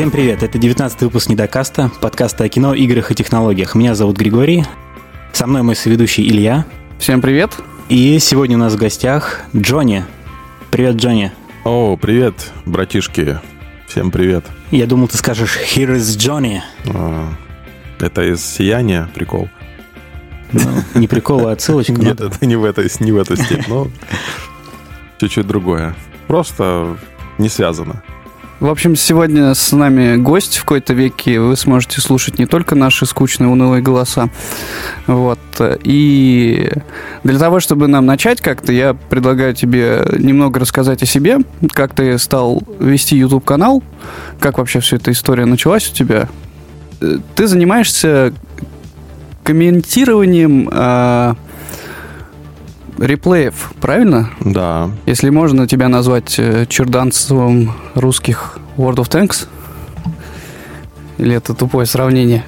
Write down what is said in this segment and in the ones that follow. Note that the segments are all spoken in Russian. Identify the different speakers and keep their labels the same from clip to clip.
Speaker 1: Всем привет, это 19 выпуск Недокаста, подкаста о кино, играх и технологиях. Меня зовут Григорий, со мной мой соведущий Илья.
Speaker 2: Всем привет.
Speaker 1: И сегодня у нас в гостях Джонни. Привет, Джонни.
Speaker 3: О, привет, братишки. Всем привет.
Speaker 1: Я думал, ты скажешь «Here is Johnny». А,
Speaker 3: это из «Сияния» прикол.
Speaker 1: Ну, не прикол, а отсылочка.
Speaker 3: Нет, это не в этой, не в этой степи, но чуть-чуть другое. Просто не связано.
Speaker 2: В общем, сегодня с нами гость в какой-то веке. Вы сможете слушать не только наши скучные, унылые голоса. Вот. И для того, чтобы нам начать как-то, я предлагаю тебе немного рассказать о себе, как ты стал вести YouTube-канал, как вообще вся эта история началась у тебя. Ты занимаешься комментированием э, реплеев, правильно?
Speaker 3: Да.
Speaker 2: Если можно тебя назвать э, черданцевым русских World of Tanks? Или это тупое сравнение?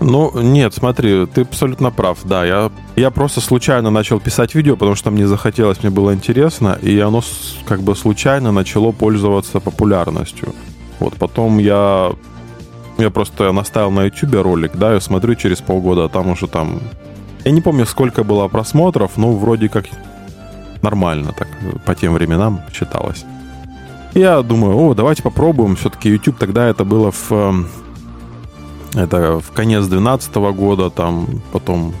Speaker 3: Ну, нет, смотри, ты абсолютно прав, да. Я, я просто случайно начал писать видео, потому что мне захотелось, мне было интересно, и оно как бы случайно начало пользоваться популярностью. Вот потом я я просто наставил на YouTube ролик, да, и смотрю через полгода, а там уже там... Я не помню, сколько было просмотров, но вроде как нормально так по тем временам считалось. Я думаю, о, давайте попробуем. Все-таки YouTube тогда это было в... Эм, это в конец 2012 года, там потом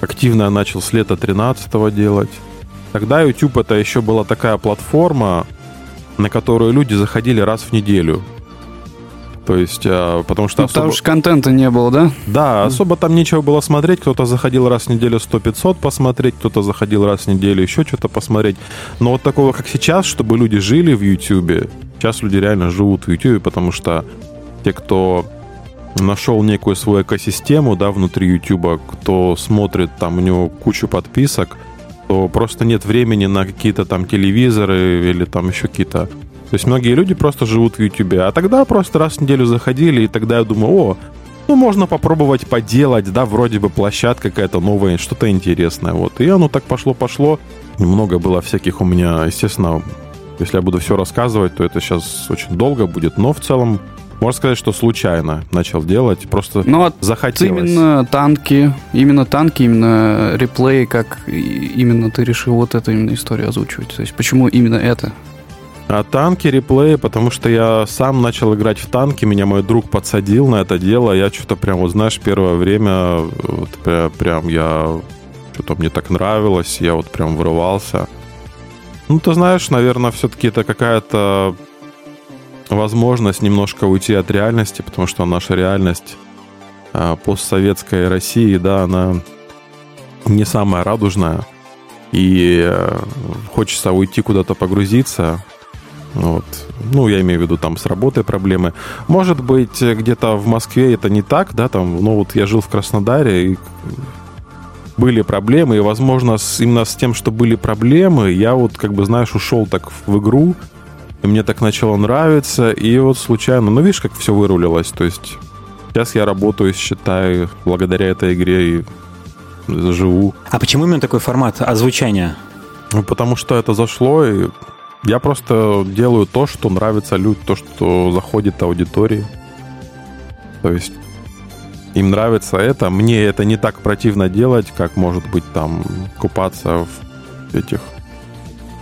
Speaker 3: активно я начал с лета 13 делать. Тогда YouTube это еще была такая платформа, на которую люди заходили раз в неделю. То есть, а, потому что...
Speaker 2: Ну, особо... Потому что контента не было, да?
Speaker 3: Да, особо там нечего было смотреть. Кто-то заходил раз в неделю 100-500 посмотреть, кто-то заходил раз в неделю еще что-то посмотреть. Но вот такого, как сейчас, чтобы люди жили в YouTube, сейчас люди реально живут в YouTube, потому что те, кто нашел некую свою экосистему, да, внутри YouTube, кто смотрит, там у него кучу подписок, то просто нет времени на какие-то там телевизоры или там еще какие-то то есть многие люди просто живут в YouTube. А тогда просто раз в неделю заходили, и тогда я думаю, о, ну, можно попробовать поделать, да, вроде бы площадка какая-то новая, что-то интересное, вот. И оно так пошло-пошло. Немного было всяких у меня, естественно, если я буду все рассказывать, то это сейчас очень долго будет, но в целом можно сказать, что случайно начал делать, просто ну, а захотелось.
Speaker 2: именно танки, именно танки, именно реплей, как именно ты решил вот эту именно историю озвучивать? То есть почему именно это?
Speaker 3: А танки, реплеи, потому что я сам начал играть в танки, меня мой друг подсадил на это дело, я что-то прям, вот знаешь, первое время, вот прям я, что-то мне так нравилось, я вот прям врывался. Ну, ты знаешь, наверное, все-таки это какая-то возможность немножко уйти от реальности, потому что наша реальность а, постсоветской России, да, она не самая радужная. И э, хочется уйти куда-то погрузиться, вот. Ну, я имею в виду там с работой проблемы. Может быть, где-то в Москве это не так, да, там, ну вот я жил в Краснодаре, и были проблемы, и, возможно, с, именно с тем, что были проблемы, я вот, как бы, знаешь, ушел так в игру, и мне так начало нравиться, и вот случайно, ну, видишь, как все вырулилось, то есть сейчас я работаю, считаю, благодаря этой игре и живу.
Speaker 1: А почему именно такой формат озвучания?
Speaker 3: Ну, потому что это зашло, и я просто делаю то, что нравится людям, то, что заходит аудитории. То есть им нравится это. Мне это не так противно делать, как может быть там купаться в этих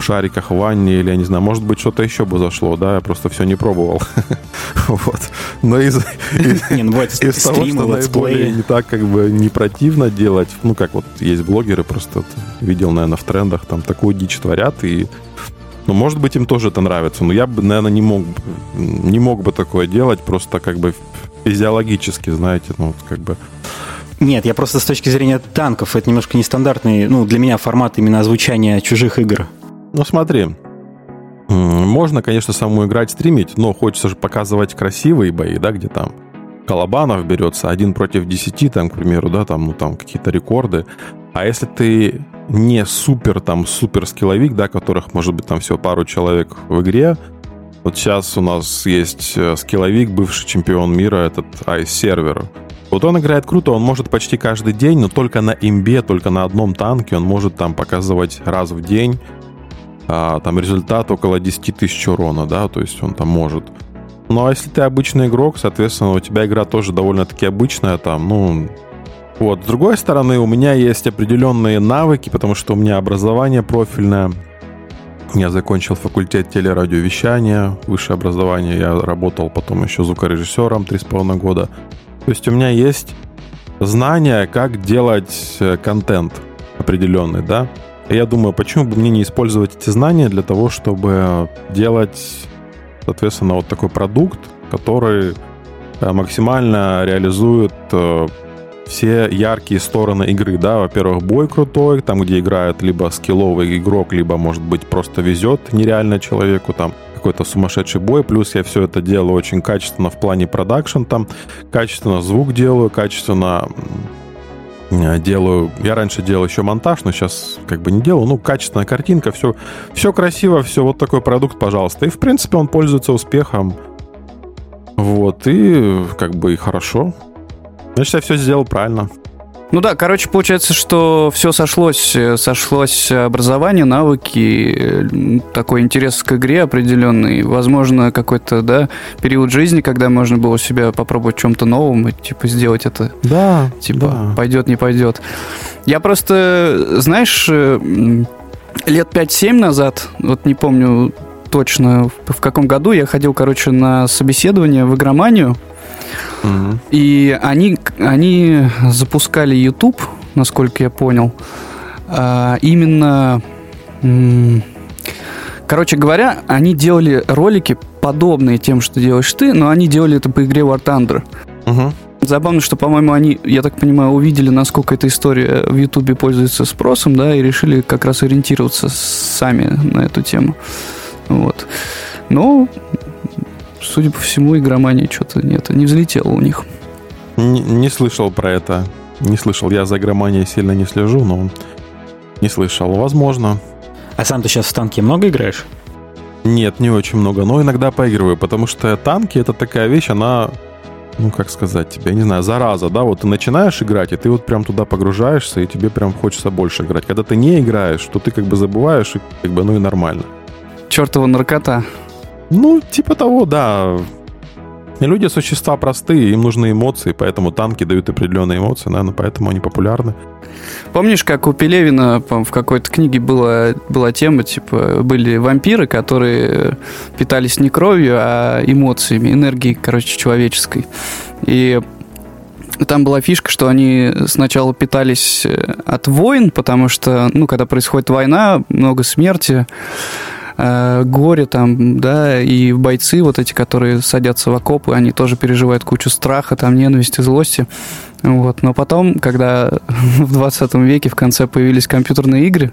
Speaker 3: шариках в ванне или, я не знаю, может быть, что-то еще бы зашло, да, я просто все не пробовал. вот. Но из, из, ну, того, что наиболее не так как бы не противно делать, ну, как вот есть блогеры, просто видел, наверное, в трендах, там такую дичь творят, и ну, может быть, им тоже это нравится, но я бы, наверное, не мог, не мог бы такое делать, просто как бы физиологически, знаете, ну, как бы...
Speaker 1: Нет, я просто с точки зрения танков, это немножко нестандартный, ну, для меня формат именно озвучания чужих игр.
Speaker 3: Ну, смотри, можно, конечно, саму играть, стримить, но хочется же показывать красивые бои, да, где там Колобанов берется один против десяти, там, к примеру, да, там, ну, там какие-то рекорды. А если ты не супер там супер скилловик, да, которых может быть там всего пару человек в игре. Вот сейчас у нас есть э, скилловик, бывший чемпион мира, этот Ice сервер. Вот он играет круто, он может почти каждый день, но только на имбе, только на одном танке он может там показывать раз в день. А, там результат около 10 тысяч урона, да, то есть он там может. Ну, а если ты обычный игрок, соответственно, у тебя игра тоже довольно-таки обычная, там, ну, вот. С другой стороны, у меня есть определенные навыки, потому что у меня образование профильное. Я закончил факультет телерадиовещания, высшее образование. Я работал потом еще звукорежиссером три с половиной года. То есть у меня есть знания, как делать э, контент определенный, да. Я думаю, почему бы мне не использовать эти знания для того, чтобы делать, соответственно, вот такой продукт, который э, максимально реализует э, все яркие стороны игры, да, во-первых, бой крутой, там, где играет либо скилловый игрок, либо, может быть, просто везет нереально человеку, там, какой-то сумасшедший бой, плюс я все это делаю очень качественно в плане продакшн, там, качественно звук делаю, качественно делаю, я раньше делал еще монтаж, но сейчас как бы не делаю, ну, качественная картинка, все, все красиво, все, вот такой продукт, пожалуйста. И, в принципе, он пользуется успехом, вот, и как бы и хорошо. Значит, я все сделал правильно.
Speaker 2: Ну да, короче, получается, что все сошлось, э, сошлось образование, навыки, э, такой интерес к игре определенный, возможно, какой-то, да, период жизни, когда можно было себя попробовать чем-то новом и, типа, сделать это.
Speaker 3: Да.
Speaker 2: Типа,
Speaker 3: да.
Speaker 2: пойдет, не пойдет. Я просто, знаешь, э, лет 5-7 назад, вот не помню точно в каком году, я ходил, короче, на собеседование в игроманию, и они, они запускали YouTube, насколько я понял, а, именно... Короче говоря, они делали ролики подобные тем, что делаешь ты, но они делали это по игре War Thunder. Угу. Забавно, что, по-моему, они, я так понимаю, увидели, насколько эта история в Ютубе пользуется спросом, да, и решили как раз ориентироваться сами на эту тему. Вот. Но судя по всему, игромания что-то нет, не взлетела у них.
Speaker 3: Не, не слышал про это. Не слышал. Я за игроманией сильно не слежу, но не слышал. Возможно.
Speaker 1: А сам ты сейчас в танке много играешь?
Speaker 3: Нет, не очень много, но иногда поигрываю, потому что танки это такая вещь, она, ну как сказать тебе, не знаю, зараза, да, вот ты начинаешь играть, и ты вот прям туда погружаешься, и тебе прям хочется больше играть. Когда ты не играешь, то ты как бы забываешь, и как бы, ну и нормально.
Speaker 2: Чертова наркота.
Speaker 3: Ну, типа того, да. Люди существа простые, им нужны эмоции, поэтому танки дают определенные эмоции, наверное, поэтому они популярны.
Speaker 2: Помнишь, как у Пелевина в какой-то книге была, была тема, типа, были вампиры, которые питались не кровью, а эмоциями, энергией, короче, человеческой. И там была фишка, что они сначала питались э, от войн, потому что, ну, когда происходит война, много смерти, э, горе там, да, и бойцы вот эти, которые садятся в окопы, они тоже переживают кучу страха, там, ненависти, злости. Вот. Но потом, когда в 20 веке в конце появились компьютерные игры,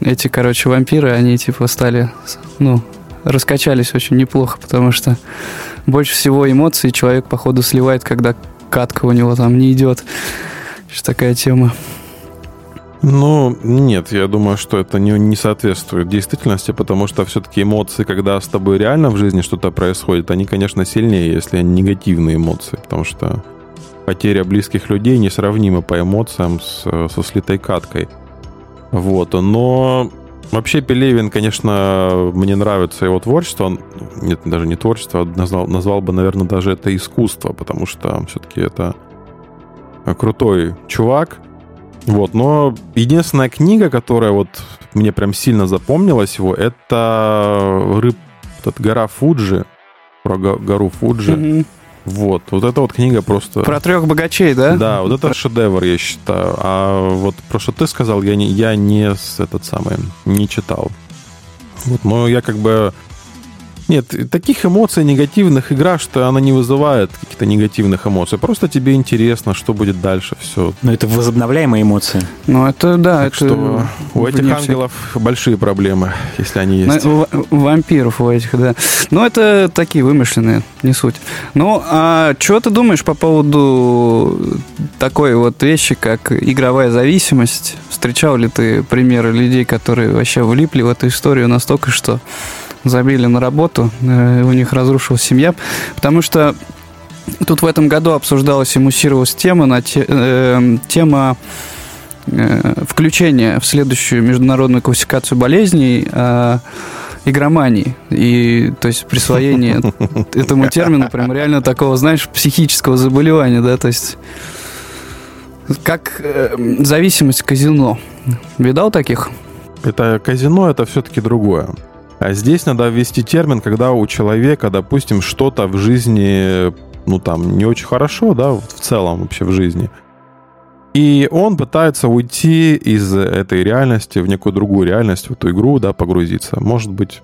Speaker 2: эти, короче, вампиры, они типа стали, ну, раскачались очень неплохо, потому что больше всего эмоций человек, походу, сливает, когда катка у него там не идет. Такая тема.
Speaker 3: Ну, нет, я думаю, что это не, не соответствует действительности, потому что все-таки эмоции, когда с тобой реально в жизни что-то происходит, они, конечно, сильнее, если они негативные эмоции, потому что потеря близких людей несравнима по эмоциям с, со слитой каткой. Вот, но вообще Пелевин, конечно, мне нравится его творчество. Нет, даже не творчество, а назвал, назвал бы, наверное, даже это искусство, потому что все-таки это крутой чувак, вот, но единственная книга, которая вот мне прям сильно запомнилась его, это рыб, этот гора Фуджи, про гору Фуджи. Mm-hmm. Вот, вот эта вот книга просто...
Speaker 2: Про трех богачей, да?
Speaker 3: Да, вот это шедевр, я считаю. А вот про что ты сказал, я не, я не этот самый, не читал. Вот, но я как бы нет, таких эмоций негативных игра, что она не вызывает каких-то негативных эмоций. Просто тебе интересно, что будет дальше, все.
Speaker 1: Но это возобновляемые эмоции.
Speaker 2: Ну, это да.
Speaker 3: Так это что у этих ангелов всех... большие проблемы, если они есть.
Speaker 2: Ну, вампиров у этих, да. Ну, это такие вымышленные, не суть. Ну, а что ты думаешь по поводу такой вот вещи, как игровая зависимость? Встречал ли ты примеры людей, которые вообще влипли в эту историю настолько, что забили на работу, э, у них разрушилась семья, потому что тут в этом году обсуждалась и муссировалась тема, на те, э, тема э, включения в следующую международную классификацию болезней э, игромании. И, то есть, присвоение этому термину прям реально такого, знаешь, психического заболевания, да, то есть, как э, зависимость казино. Видал таких?
Speaker 3: Это казино, это все-таки другое. А здесь надо ввести термин, когда у человека, допустим, что-то в жизни, ну там, не очень хорошо, да, в целом вообще в жизни. И он пытается уйти из этой реальности в некую другую реальность, в эту игру, да, погрузиться. Может быть,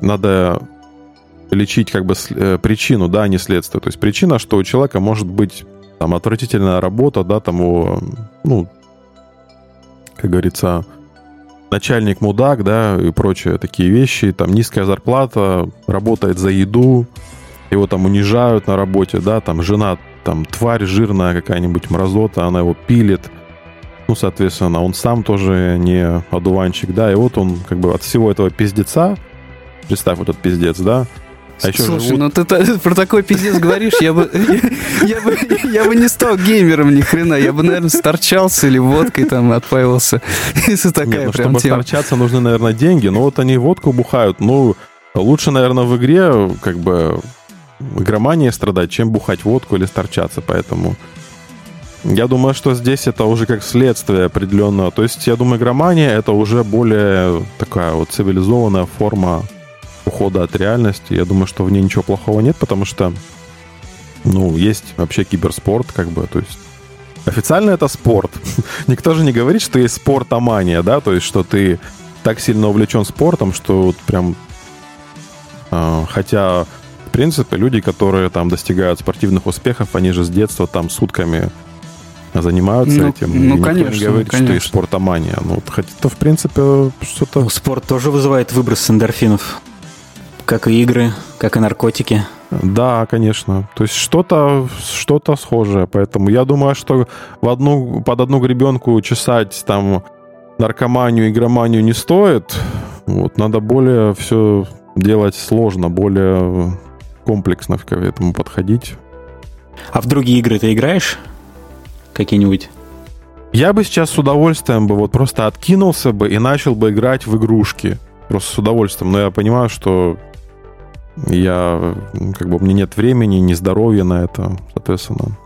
Speaker 3: надо лечить как бы э, причину, да, а не следствие. То есть причина, что у человека может быть там отвратительная работа, да, там ну, как говорится, начальник мудак, да, и прочие такие вещи, там низкая зарплата, работает за еду, его там унижают на работе, да, там жена, там тварь жирная какая-нибудь, мразота, она его пилит, ну, соответственно, он сам тоже не одуванчик, да, и вот он как бы от всего этого пиздеца, представь вот этот пиздец, да,
Speaker 2: а еще Слушай, живут... ну ты про такой пиздец говоришь, я бы, я, бы, я бы не стал геймером ни хрена, я бы, наверное, сторчался или водкой там отпаивался. Если такая Нет, ну,
Speaker 3: прям чтобы тема. сторчаться, нужны, наверное, деньги. Но вот они водку бухают. Ну, лучше, наверное, в игре как бы игромания страдать, чем бухать водку или сторчаться. Поэтому я думаю, что здесь это уже как следствие определенного. То есть, я думаю, игромания это уже более такая вот цивилизованная форма ухода от реальности. Я думаю, что в ней ничего плохого нет, потому что, ну, есть вообще киберспорт, как бы, то есть официально это спорт. Никто же не говорит, что есть спортомания, да, то есть что ты так сильно увлечен спортом, что вот прям... Э, хотя, в принципе, люди, которые там достигают спортивных успехов, они же с детства там сутками занимаются ну, этим.
Speaker 2: Ну, и конечно. Не
Speaker 3: говорит,
Speaker 2: конечно.
Speaker 3: что и спортомания. Ну, хотя то, в принципе, что-то... Ну,
Speaker 1: спорт тоже вызывает выброс эндорфинов. Как и игры, как и наркотики.
Speaker 3: Да, конечно. То есть что-то что схожее. Поэтому я думаю, что в одну, под одну гребенку чесать там наркоманию, игроманию не стоит. Вот, надо более все делать сложно, более комплексно к этому подходить.
Speaker 1: А в другие игры ты играешь? Какие-нибудь?
Speaker 3: Я бы сейчас с удовольствием бы вот просто откинулся бы и начал бы играть в игрушки. Просто с удовольствием. Но я понимаю, что я, как бы, у меня нет времени, ни здоровья на это, соответственно.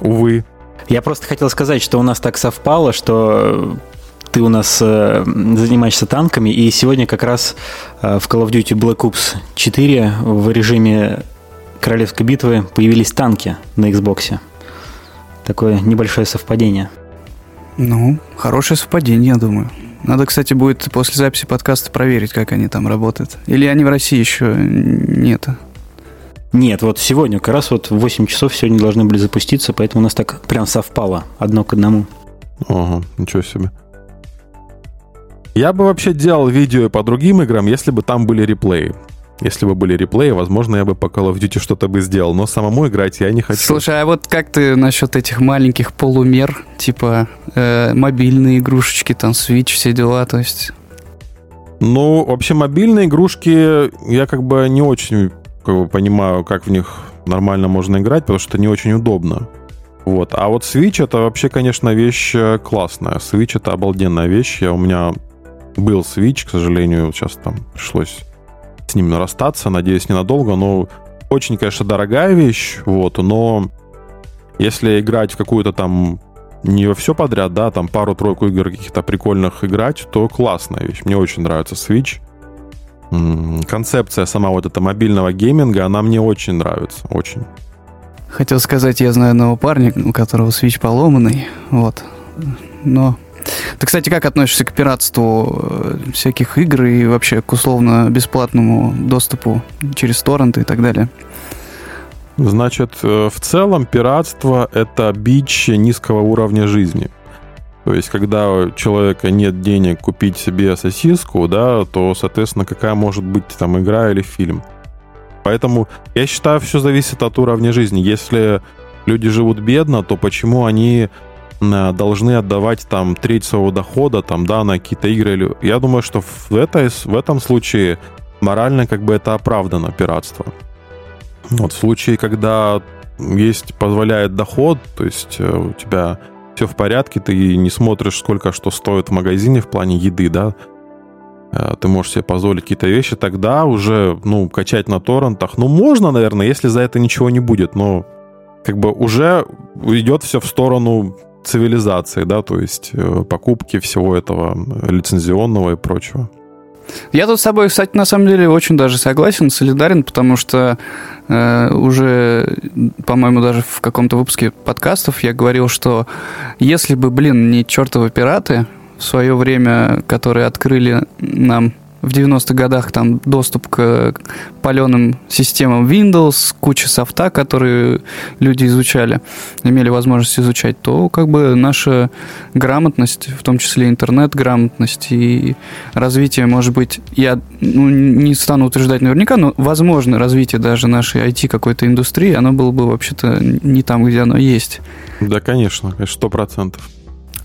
Speaker 3: Увы.
Speaker 1: Я просто хотел сказать, что у нас так совпало, что ты у нас э, занимаешься танками, и сегодня как раз э, в Call of Duty Black Ops 4 в режиме Королевской битвы появились танки на Xbox. Такое небольшое совпадение.
Speaker 2: Ну, хорошее совпадение, я думаю. Надо, кстати, будет после записи подкаста проверить, как они там работают. Или они в России еще нет?
Speaker 1: Нет, вот сегодня, как раз вот в 8 часов сегодня должны были запуститься, поэтому у нас так прям совпало одно к одному.
Speaker 3: Ага, ничего себе. Я бы вообще делал видео по другим играм, если бы там были реплеи. Если бы были реплеи, возможно, я бы по Call of Duty что-то бы сделал, но самому играть я не хочу.
Speaker 2: Слушай, а вот как ты насчет этих маленьких полумер, типа э, мобильные игрушечки, там, Switch, все дела, то есть...
Speaker 3: Ну, вообще мобильные игрушки я как бы не очень как бы, понимаю, как в них нормально можно играть, потому что не очень удобно. Вот. А вот Switch это вообще, конечно, вещь э, классная. Switch это обалденная вещь. Я, у меня был Switch, к сожалению, сейчас там пришлось с ним расстаться, надеюсь, ненадолго, но очень, конечно, дорогая вещь, вот, но если играть в какую-то там не во все подряд, да, там пару-тройку игр каких-то прикольных играть, то классная вещь. Мне очень нравится Switch. Концепция сама вот эта мобильного гейминга, она мне очень нравится, очень.
Speaker 2: Хотел сказать, я знаю одного парня, у которого Switch поломанный, вот, но ты, кстати, как относишься к пиратству э, всяких игр и вообще к условно-бесплатному доступу через торренты и так далее?
Speaker 3: Значит, э, в целом пиратство — это бич низкого уровня жизни. То есть, когда у человека нет денег купить себе сосиску, да, то, соответственно, какая может быть там игра или фильм. Поэтому я считаю, все зависит от уровня жизни. Если люди живут бедно, то почему они должны отдавать там треть своего дохода там, да, на какие-то игры. Я думаю, что в, этой, в этом случае морально как бы это оправдано пиратство. Вот в случае, когда есть, позволяет доход, то есть э, у тебя все в порядке, ты не смотришь, сколько что стоит в магазине в плане еды, да, э, ты можешь себе позволить какие-то вещи, тогда уже, ну, качать на торрентах, ну, можно, наверное, если за это ничего не будет, но как бы уже идет все в сторону цивилизации, да, то есть э, покупки всего этого лицензионного и прочего.
Speaker 2: Я тут с тобой, кстати, на самом деле очень даже согласен, солидарен, потому что э, уже, по-моему, даже в каком-то выпуске подкастов я говорил, что если бы, блин, не чертовы пираты в свое время, которые открыли нам в 90-х годах там доступ к паленым системам Windows, куча софта, которые люди изучали, имели возможность изучать, то как бы наша грамотность, в том числе интернет-грамотность и развитие, может быть, я ну, не стану утверждать наверняка, но возможно развитие даже нашей IT какой-то индустрии, оно было бы вообще-то не там, где оно есть.
Speaker 3: Да, конечно, сто процентов.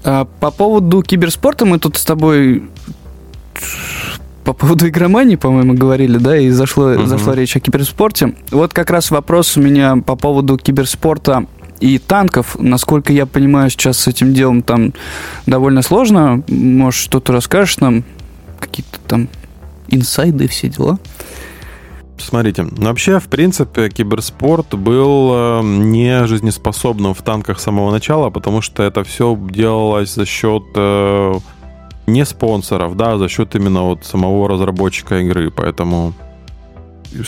Speaker 2: А по поводу киберспорта мы тут с тобой по поводу игромании, по-моему, говорили, да, и зашло, угу. зашла речь о киберспорте. Вот как раз вопрос у меня по поводу киберспорта и танков. Насколько я понимаю, сейчас с этим делом там довольно сложно. Может, что-то расскажешь нам? Какие-то там инсайды, все дела?
Speaker 3: Смотрите, вообще, в принципе, киберспорт был э, не жизнеспособным в танках с самого начала, потому что это все делалось за счет э, не спонсоров, да, за счет именно вот самого разработчика игры. Поэтому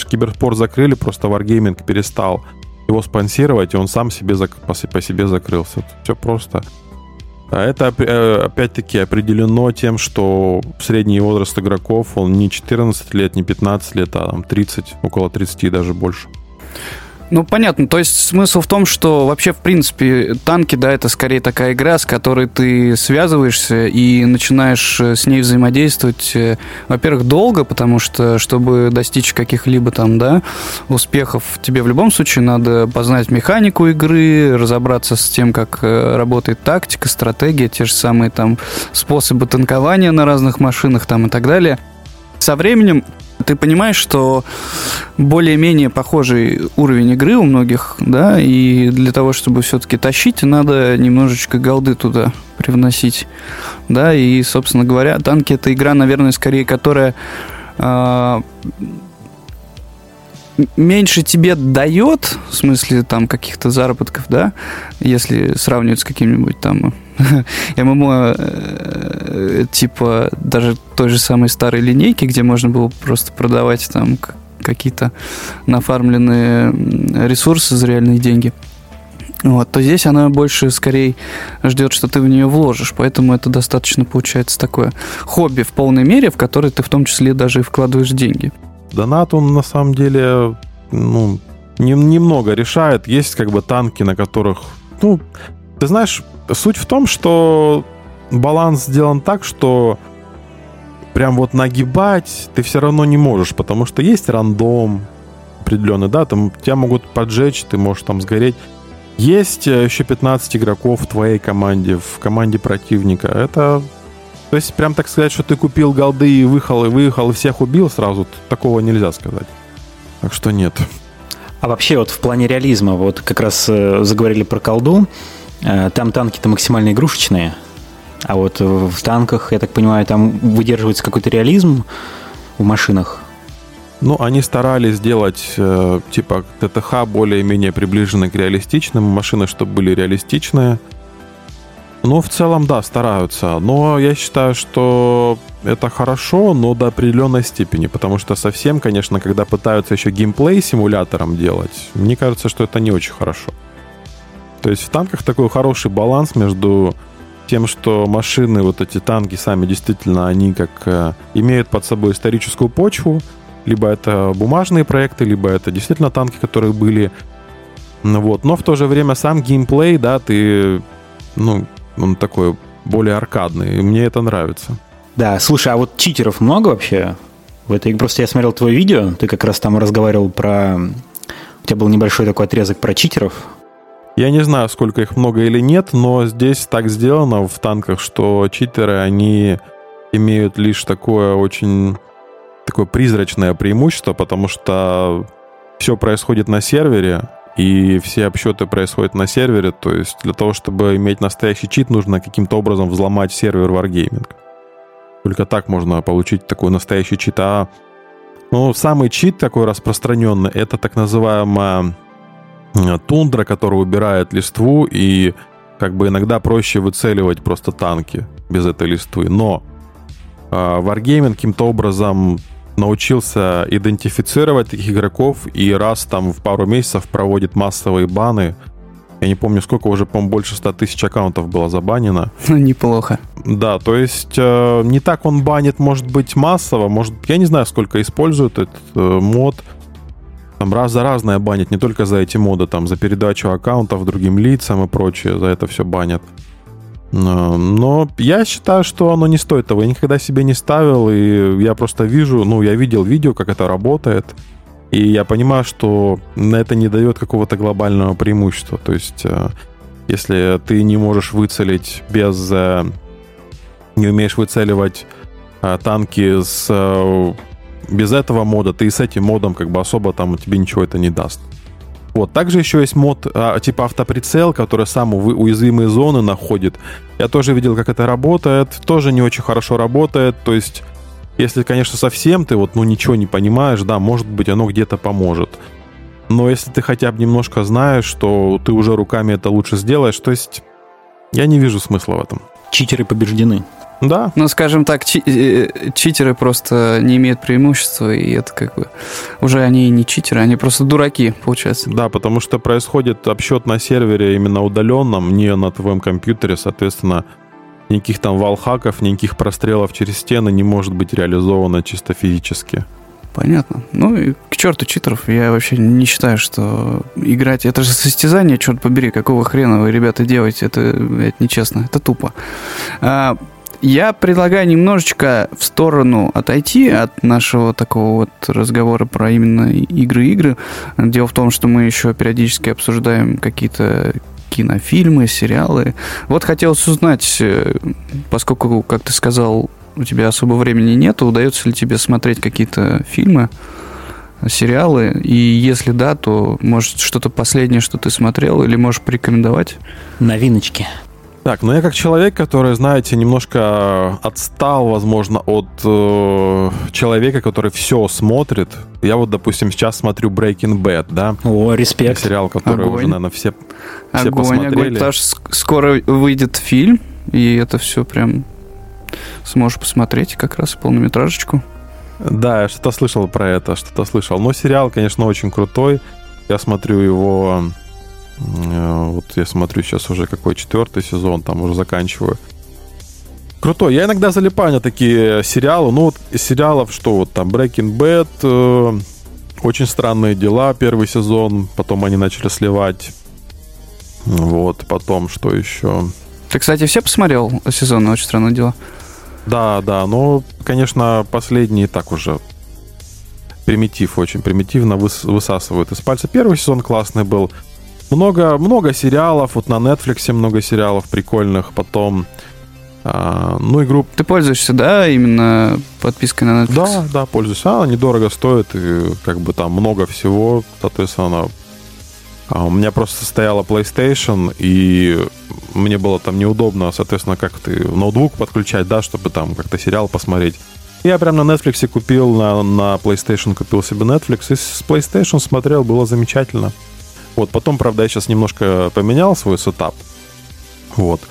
Speaker 3: киберспорт закрыли, просто Wargaming перестал его спонсировать, и он сам себе по себе закрылся. Все просто. А это э, опять-таки определено тем, что средний возраст игроков, он не 14 лет, не 15 лет, а там 30, около 30 и даже больше.
Speaker 2: Ну, понятно. То есть смысл в том, что вообще, в принципе, танки, да, это скорее такая игра, с которой ты связываешься и начинаешь э, с ней взаимодействовать, э, во-первых, долго, потому что, чтобы достичь каких-либо там, да, успехов, тебе в любом случае надо познать механику игры, разобраться с тем, как э, работает тактика, стратегия, те же самые там способы танкования на разных машинах там и так далее. Со временем ты понимаешь, что более-менее похожий уровень игры у многих, да, и для того, чтобы все-таки тащить, надо немножечко голды туда привносить, да, и, собственно говоря, танки это игра, наверное, скорее, которая э, меньше тебе дает, в смысле там каких-то заработков, да, если сравнивать с каким-нибудь там ММО э, типа даже той же самой старой линейки, где можно было просто продавать там какие-то нафармленные ресурсы за реальные деньги. Вот, то здесь она больше скорее ждет, что ты в нее вложишь. Поэтому это достаточно получается такое хобби в полной мере, в которое ты в том числе даже и вкладываешь деньги.
Speaker 3: Донат, он на самом деле, ну, не, немного решает. Есть как бы танки, на которых, ну, ты знаешь, суть в том, что баланс сделан так, что прям вот нагибать ты все равно не можешь, потому что есть рандом определенный, да, там тебя могут поджечь, ты можешь там сгореть. Есть э, еще 15 игроков в твоей команде, в команде противника. Это то есть, прям так сказать, что ты купил голды и выехал, и выехал, и всех убил сразу, такого нельзя сказать. Так что нет.
Speaker 1: А вообще вот в плане реализма, вот как раз э, заговорили про колду, там танки-то максимально игрушечные, а вот в танках, я так понимаю, там выдерживается какой-то реализм в машинах.
Speaker 3: Ну, они старались сделать, э, типа, ТТХ более-менее приближенные к реалистичным, машины, чтобы были реалистичные – ну, в целом, да, стараются. Но я считаю, что это хорошо, но до определенной степени. Потому что совсем, конечно, когда пытаются еще геймплей симулятором делать, мне кажется, что это не очень хорошо. То есть в танках такой хороший баланс между тем, что машины, вот эти танки сами действительно, они как э, имеют под собой историческую почву, либо это бумажные проекты, либо это действительно танки, которые были. Ну, вот. Но в то же время сам геймплей, да, ты, ну, он такой более аркадный, и мне это нравится.
Speaker 1: Да, слушай, а вот читеров много вообще в этой Просто я смотрел твое видео, ты как раз там разговаривал про... У тебя был небольшой такой отрезок про читеров.
Speaker 3: Я не знаю, сколько их много или нет, но здесь так сделано в танках, что читеры, они имеют лишь такое очень такое призрачное преимущество, потому что все происходит на сервере, и все обсчеты происходят на сервере, то есть для того, чтобы иметь настоящий чит, нужно каким-то образом взломать сервер Wargaming. Только так можно получить такой настоящий чит. А ну, самый чит такой распространенный, это так называемая тундра, которая убирает листву, и как бы иногда проще выцеливать просто танки без этой листвы. Но э, Wargaming каким-то образом научился идентифицировать таких игроков и раз там в пару месяцев проводит массовые баны я не помню, сколько уже, по-моему, больше 100 тысяч аккаунтов было забанено.
Speaker 2: Ну, неплохо.
Speaker 3: Да, то есть э, не так он банит, может быть, массово. Может, я не знаю, сколько используют этот э, мод. Там раз за разное банит, не только за эти моды, там за передачу аккаунтов другим лицам и прочее, за это все банят. Но, я считаю, что оно не стоит того. Я никогда себе не ставил, и я просто вижу, ну, я видел видео, как это работает. И я понимаю, что это не дает какого-то глобального преимущества. То есть, э, если ты не можешь выцелить без... Э, не умеешь выцеливать э, танки с без этого мода, ты и с этим модом как бы особо там тебе ничего это не даст. Вот. Также еще есть мод а, типа автоприцел, который сам уязвимые зоны находит. Я тоже видел, как это работает. Тоже не очень хорошо работает. То есть если, конечно, совсем ты вот, ну, ничего не понимаешь, да, может быть, оно где-то поможет. Но если ты хотя бы немножко знаешь, что ты уже руками это лучше сделаешь, то есть я не вижу смысла в этом.
Speaker 1: Читеры побеждены.
Speaker 2: Да. Ну, скажем так, чи- э, читеры просто не имеют преимущества, и это как бы уже они не читеры, они просто дураки, получается.
Speaker 3: Да, потому что происходит обсчет на сервере именно удаленном, не на твоем компьютере, соответственно, никаких там валхаков, никаких прострелов через стены не может быть реализовано чисто физически.
Speaker 2: Понятно. Ну и к черту читеров. Я вообще не считаю, что играть... Это же состязание, черт побери. Какого хрена вы, ребята, делаете? Это, это нечестно. Это тупо. А, я предлагаю немножечко в сторону отойти от нашего такого вот разговора про именно игры-игры. Дело в том, что мы еще периодически обсуждаем какие-то кинофильмы, сериалы. Вот хотелось узнать, э, поскольку, как ты сказал, у тебя особо времени нет, удается ли тебе смотреть какие-то фильмы, сериалы? И если да, то, может, что-то последнее, что ты смотрел, или можешь порекомендовать?
Speaker 1: Новиночки.
Speaker 3: Так, ну я как человек, который, знаете, немножко отстал, возможно, от э, человека, который все смотрит. Я вот, допустим, сейчас смотрю Breaking Bad, да?
Speaker 1: О, респект.
Speaker 3: Сериал, который огонь. уже, наверное, все, все
Speaker 2: огонь,
Speaker 3: посмотрели.
Speaker 2: Огонь, потому что скоро выйдет фильм, и это все прям сможешь посмотреть как раз полнометражечку.
Speaker 3: Да, я что-то слышал про это, что-то слышал. Но сериал, конечно, очень крутой. Я смотрю его Э, вот я смотрю сейчас уже какой четвертый сезон, там уже заканчиваю. Крутой. Я иногда залипаю на такие сериалы. Ну, вот из сериалов, что вот там Breaking Bad, э, очень странные дела, первый сезон, потом они начали сливать. Вот, потом что еще?
Speaker 2: Ты, кстати, все посмотрел сезон «Очень странные дела»?
Speaker 3: Да, да, но, конечно, последний так уже примитив, очень примитивно выс- высасывают из пальца. Первый сезон классный был, много, много сериалов, вот на Netflix много сериалов прикольных, потом... А, ну, игру...
Speaker 2: Ты пользуешься, да, именно подпиской на Netflix?
Speaker 3: Да, да, пользуюсь. Она недорого стоит, и как бы там много всего, соответственно, а у меня просто стояла PlayStation, и мне было там неудобно, соответственно, как ты ноутбук подключать, да, чтобы там как-то сериал посмотреть. Я прям на Netflix купил, на, на PlayStation купил себе Netflix, и с PlayStation смотрел, было замечательно. Вот, потом, правда, я сейчас немножко поменял свой сетап. Вот.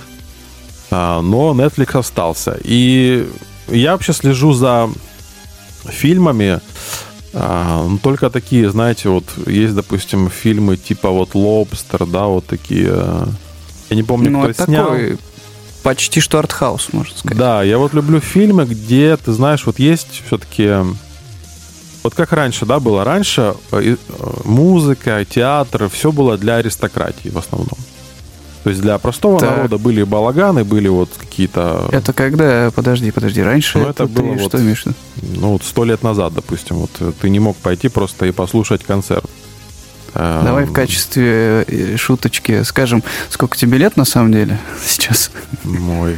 Speaker 3: А, но Netflix остался. И я вообще слежу за фильмами, а, ну, только такие, знаете, вот есть, допустим, фильмы типа вот «Лобстер», да, вот такие. Я не помню, ну, кто это снял. Такой
Speaker 2: почти что артхаус, можно сказать.
Speaker 3: Да, я вот люблю фильмы, где, ты знаешь, вот есть все-таки вот как раньше, да, было? Раньше э, э, музыка, театр, все было для аристократии в основном. То есть для простого так. народа были балаганы, были вот какие-то...
Speaker 2: Это когда? Подожди, подожди, раньше?
Speaker 3: Ну, это, это было вот,
Speaker 2: что виду?
Speaker 3: Ну, вот сто лет назад, допустим. Вот э, ты не мог пойти просто и послушать концерт.
Speaker 2: Давай в качестве шуточки скажем, сколько тебе лет на самом деле сейчас?
Speaker 3: Мой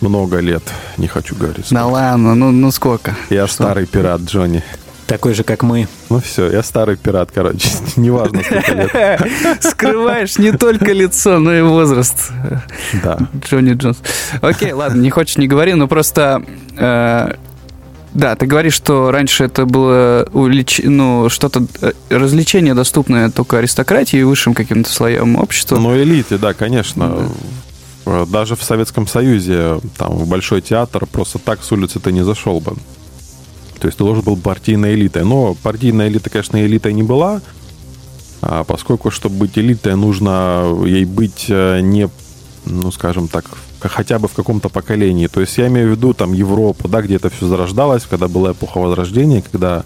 Speaker 3: много лет, не хочу говорить.
Speaker 2: Сколько. Да ладно, ну, ну сколько?
Speaker 3: Я Что? старый пират, Джонни.
Speaker 1: Такой же, как мы.
Speaker 3: Ну все, я старый пират, короче. Неважно, сколько лет.
Speaker 2: Скрываешь не только лицо, но и возраст.
Speaker 3: Да.
Speaker 2: Джонни Джонс. Окей, ладно, не хочешь, не говори, но просто... э, да, ты говоришь, что раньше это было улич... ну, что-то э, развлечение доступное только аристократии и высшим каким-то слоям общества.
Speaker 3: Ну, элите, да, конечно. Э, Даже в Советском Союзе, там, в Большой театр, просто так с улицы ты не зашел бы. То есть ты должен был партийной элитой. Но партийная элита, конечно, элитой не была, а поскольку, чтобы быть элитой, нужно ей быть э, не, ну, скажем так, хотя бы в каком-то поколении. То есть я имею в виду там Европу, да, где это все зарождалось, когда была эпоха Возрождения, когда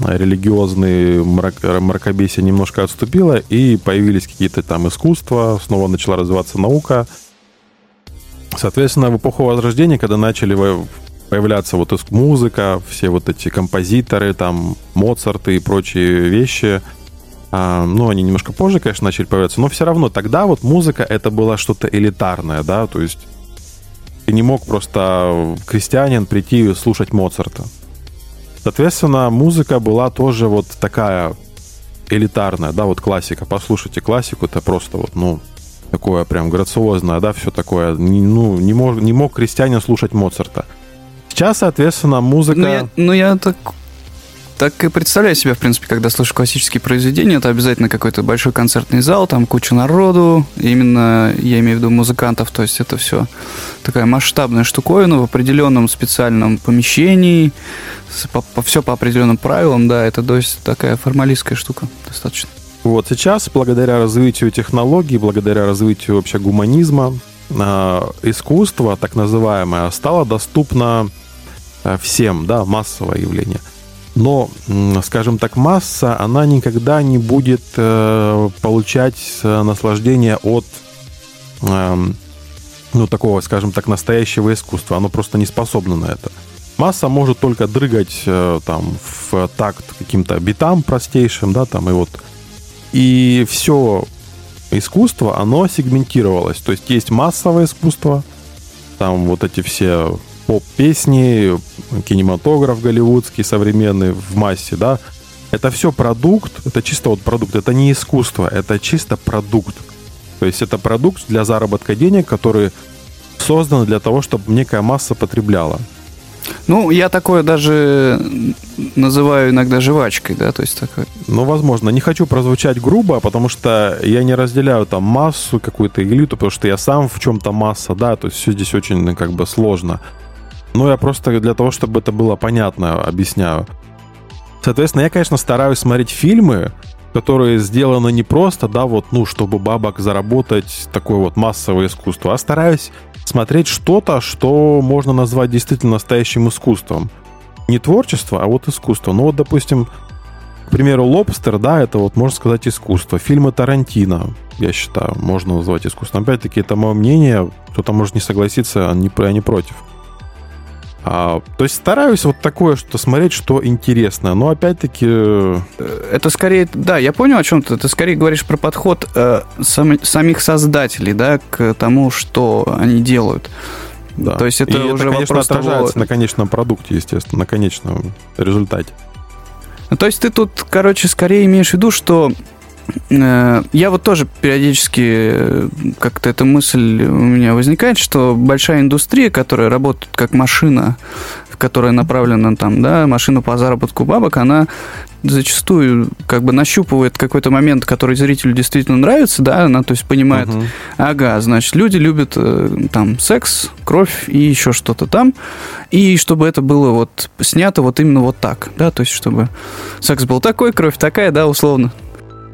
Speaker 3: религиозный мрак, мракобесие немножко отступило, и появились какие-то там искусства, снова начала развиваться наука. Соответственно, в эпоху Возрождения, когда начали появляться вот музыка, все вот эти композиторы, там, Моцарты и прочие вещи, а, ну, они немножко позже, конечно, начали появляться, но все равно тогда вот музыка это было что-то элитарное, да, то есть ты не мог просто крестьянин прийти и слушать Моцарта. Соответственно, музыка была тоже вот такая элитарная, да, вот классика. Послушайте классику, это просто вот, ну, такое прям грациозное, да, все такое. Ну, не мог, не мог крестьянин слушать Моцарта. Сейчас, соответственно, музыка...
Speaker 2: Ну, я, ну, я так, так и представляю себя, в принципе, когда слышу классические произведения, это обязательно какой-то большой концертный зал, там куча народу, именно, я имею в виду музыкантов, то есть это все такая масштабная штуковина в определенном специальном помещении, по, по- все по определенным правилам, да, это то есть такая формалистская штука достаточно.
Speaker 3: Вот сейчас, благодаря развитию технологий, благодаря развитию вообще гуманизма, а, искусство, так называемое, стало доступно а, всем, да, массовое явление. Но, скажем так, масса, она никогда не будет э, получать э, наслаждение от эм, ну, такого, скажем так, настоящего искусства. Оно просто не способно на это. Масса может только дрыгать э, там в такт каким-то битам простейшим, да, там и вот. И все искусство, оно сегментировалось. То есть есть массовое искусство, там вот эти все поп-песни, кинематограф голливудский современный в массе, да, это все продукт, это чисто вот продукт, это не искусство, это чисто продукт. То есть это продукт для заработка денег, который создан для того, чтобы некая масса потребляла.
Speaker 2: Ну, я такое даже называю иногда жвачкой, да, то есть такое.
Speaker 3: Ну, возможно. Не хочу прозвучать грубо, потому что я не разделяю там массу, какую-то элиту, потому что я сам в чем-то масса, да, то есть все здесь очень ну, как бы сложно. Но я просто для того, чтобы это было понятно, объясняю. Соответственно, я, конечно, стараюсь смотреть фильмы, которые сделаны не просто, да, вот, ну, чтобы бабок заработать, такое вот массовое искусство, а стараюсь смотреть что-то, что можно назвать действительно настоящим искусством. Не творчество, а вот искусство. Ну, вот, допустим, к примеру, «Лобстер», да, это вот, можно сказать, искусство. Фильмы Тарантино, я считаю, можно назвать искусством. Опять-таки, это мое мнение, кто-то может не согласиться, а не, я не против. А, то есть стараюсь вот такое, что смотреть, что интересно. Но опять-таки, э,
Speaker 2: Это скорее, да, я понял о чем ты. Ты скорее говоришь про подход э, сами- самих создателей, да, к тому, что они делают.
Speaker 3: да.
Speaker 2: То есть это
Speaker 3: И
Speaker 2: уже
Speaker 3: конечно,
Speaker 2: вопрос того-
Speaker 3: отражается на конечном продукте, естественно, на конечном результате.
Speaker 2: Ну, то есть ты тут, короче, скорее имеешь в виду, что я вот тоже периодически э, как-то эта мысль у меня возникает, что большая индустрия, которая работает как машина, которая направлена там, да, машина по заработку бабок, она зачастую как бы нащупывает какой-то момент, который зрителю действительно нравится, да, она то есть понимает,
Speaker 3: Мгм.
Speaker 2: Ага, значит, люди любят э, там секс, кровь и еще что-то там. И чтобы это было вот снято вот именно вот так, да, то есть чтобы секс был такой, кровь такая, да, условно.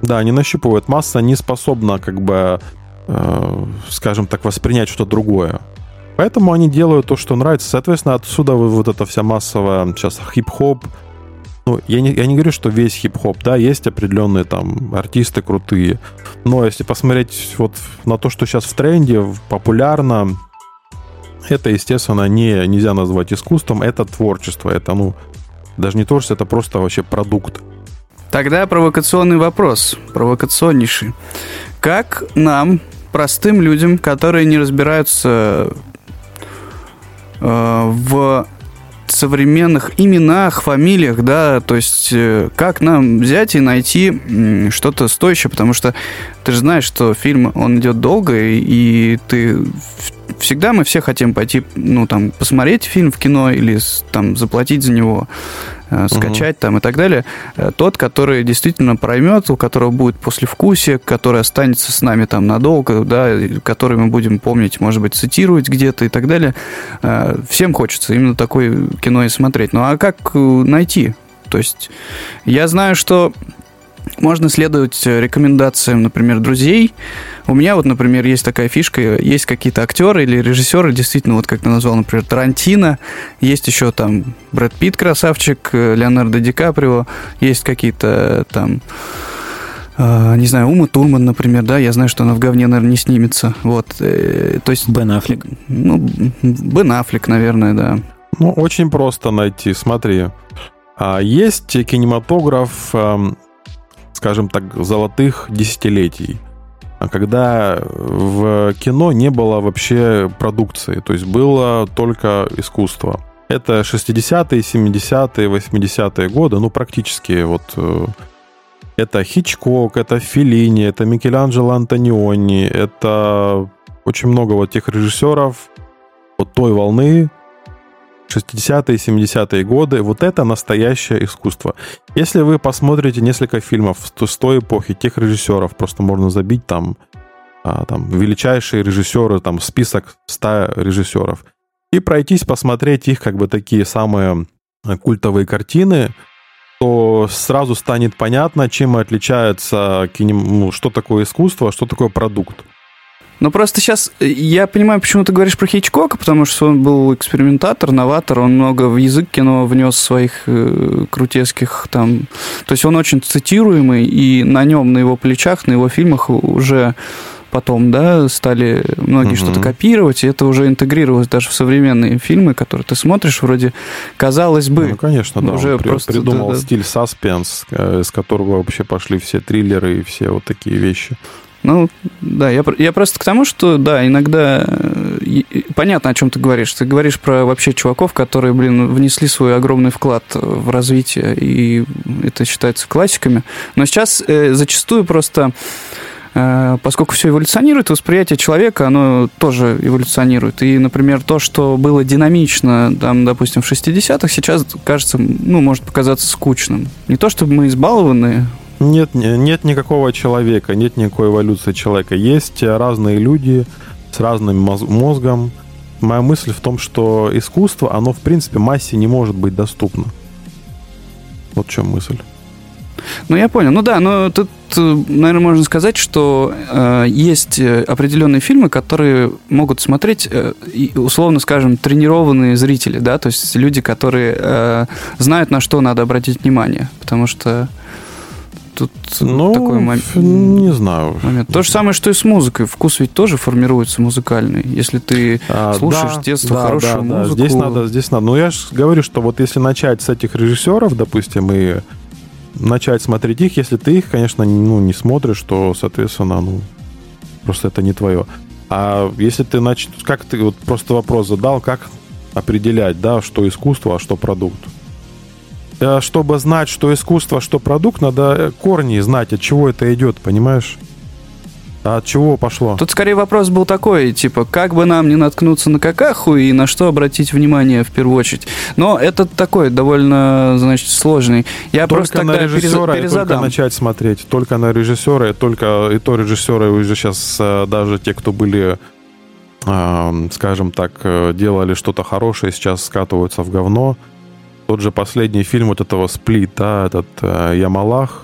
Speaker 3: Да, они нащупывают. Масса не способна, как бы, э, скажем так, воспринять что-то другое. Поэтому они делают то, что нравится. Соответственно, отсюда вот эта вся массовая сейчас хип-хоп. Ну, я не, я не говорю, что весь хип-хоп, да, есть определенные там артисты крутые. Но если посмотреть вот на то, что сейчас в тренде, популярно, это, естественно, не, нельзя назвать искусством, это творчество, это, ну, даже не творчество, это просто вообще продукт.
Speaker 2: Тогда провокационный вопрос, провокационнейший. Как нам, простым людям, которые не разбираются э, в современных именах, фамилиях, да, то есть э, как нам взять и найти что-то стоящее, потому что ты же знаешь, что фильм, он идет долго, и ты всегда мы все хотим пойти, ну, там, посмотреть фильм в кино или там заплатить за него, э, скачать угу. там и так далее. Э, тот, который действительно проймет, у которого будет послевкусие, который останется с нами там надолго, да, который мы будем помнить, может быть, цитировать где-то и так далее. Э, всем хочется именно такое кино и смотреть. Ну, а как найти? То есть я знаю, что можно следовать рекомендациям, например, друзей. У меня вот, например, есть такая фишка, есть какие-то актеры или режиссеры, действительно, вот как ты назвал, например, Тарантино, есть еще там Брэд Питт, красавчик, Леонардо Ди Каприо, есть какие-то там а, не знаю, Ума Турман, например, да, я знаю, что она в говне, наверное, не снимется. Вот, э, то есть...
Speaker 1: Бен Аффлек.
Speaker 2: Ну, Бен Аффлек, наверное, да.
Speaker 3: Ну, очень просто найти, смотри. А, есть кинематограф скажем так, золотых десятилетий, когда в кино не было вообще продукции, то есть было только искусство. Это 60-е, 70-е, 80-е годы, ну, практически вот э, это Хичкок, это Феллини, это Микеланджело Антониони, это очень много вот тех режиссеров вот той волны, 60-е, 70-е годы. Вот это настоящее искусство. Если вы посмотрите несколько фильмов с той эпохи, тех режиссеров, просто можно забить там, а, там величайшие режиссеры, там список 100 режиссеров, и пройтись, посмотреть их как бы такие самые культовые картины, то сразу станет понятно, чем отличается кинем... ну, что такое искусство, что такое продукт.
Speaker 2: Ну, просто сейчас э, я понимаю, почему ты говоришь про Хичкока, потому что он был экспериментатор, новатор, он много в язык кино внес своих э, крутецких там... То есть он очень цитируемый, и на нем, на его плечах, на его фильмах уже потом, да, стали многие угу. что-то копировать, и это уже интегрировалось даже в современные фильмы, которые ты смотришь, вроде, казалось бы...
Speaker 3: Ну, конечно, да, уже он просто, придумал да, да. стиль саспенс, э, из которого вообще пошли все триллеры и все вот такие вещи.
Speaker 2: Ну, да, я, я просто к тому, что, да, иногда э, понятно, о чем ты говоришь. Ты говоришь про вообще чуваков, которые, блин, внесли свой огромный вклад в развитие, и это считается классиками. Но сейчас э, зачастую просто э, поскольку все эволюционирует, восприятие человека, оно тоже эволюционирует. И, например, то, что было динамично, там, допустим, в 60-х, сейчас кажется, ну, может показаться скучным. Не то, чтобы мы избалованы
Speaker 3: нет, нет никакого человека, нет никакой эволюции человека. Есть разные люди с разным мозгом. Моя мысль в том, что искусство, оно в принципе массе не может быть доступно. Вот в чем мысль.
Speaker 2: Ну, я понял. Ну да, но тут, наверное, можно сказать, что э, есть э, определенные фильмы, которые могут смотреть, э, условно скажем, тренированные зрители, да, то есть люди, которые э, знают, на что надо обратить внимание. Потому что тут ну, такой момент.
Speaker 3: Не знаю.
Speaker 2: Момент. То же самое, что и с музыкой. Вкус ведь тоже формируется музыкальный. Если ты а, слушаешь да, детство да, хорошую да, музыку.
Speaker 3: Да. Здесь надо, здесь надо. Ну, я же говорю, что вот если начать с этих режиссеров, допустим, и начать смотреть их, если ты их, конечно, ну, не смотришь, то, соответственно, ну, просто это не твое. А если ты начнешь, как ты вот просто вопрос задал, как определять, да, что искусство, а что продукт? Э, чтобы знать, что искусство, что продукт, надо э, корни знать, от чего это идет, понимаешь? А от чего пошло?
Speaker 2: Тут скорее вопрос был такой, типа, как бы нам не наткнуться на какаху и на что обратить внимание в первую очередь. Но это такой довольно, значит, сложный. Я
Speaker 3: только
Speaker 2: просто
Speaker 3: на режиссера перезадам. только начать смотреть. Только на режиссера, и только и то режиссеры уже сейчас э, даже те, кто были скажем так, делали что-то хорошее, сейчас скатываются в говно. Тот же последний фильм вот этого Сплит, да, этот э, Ямалах,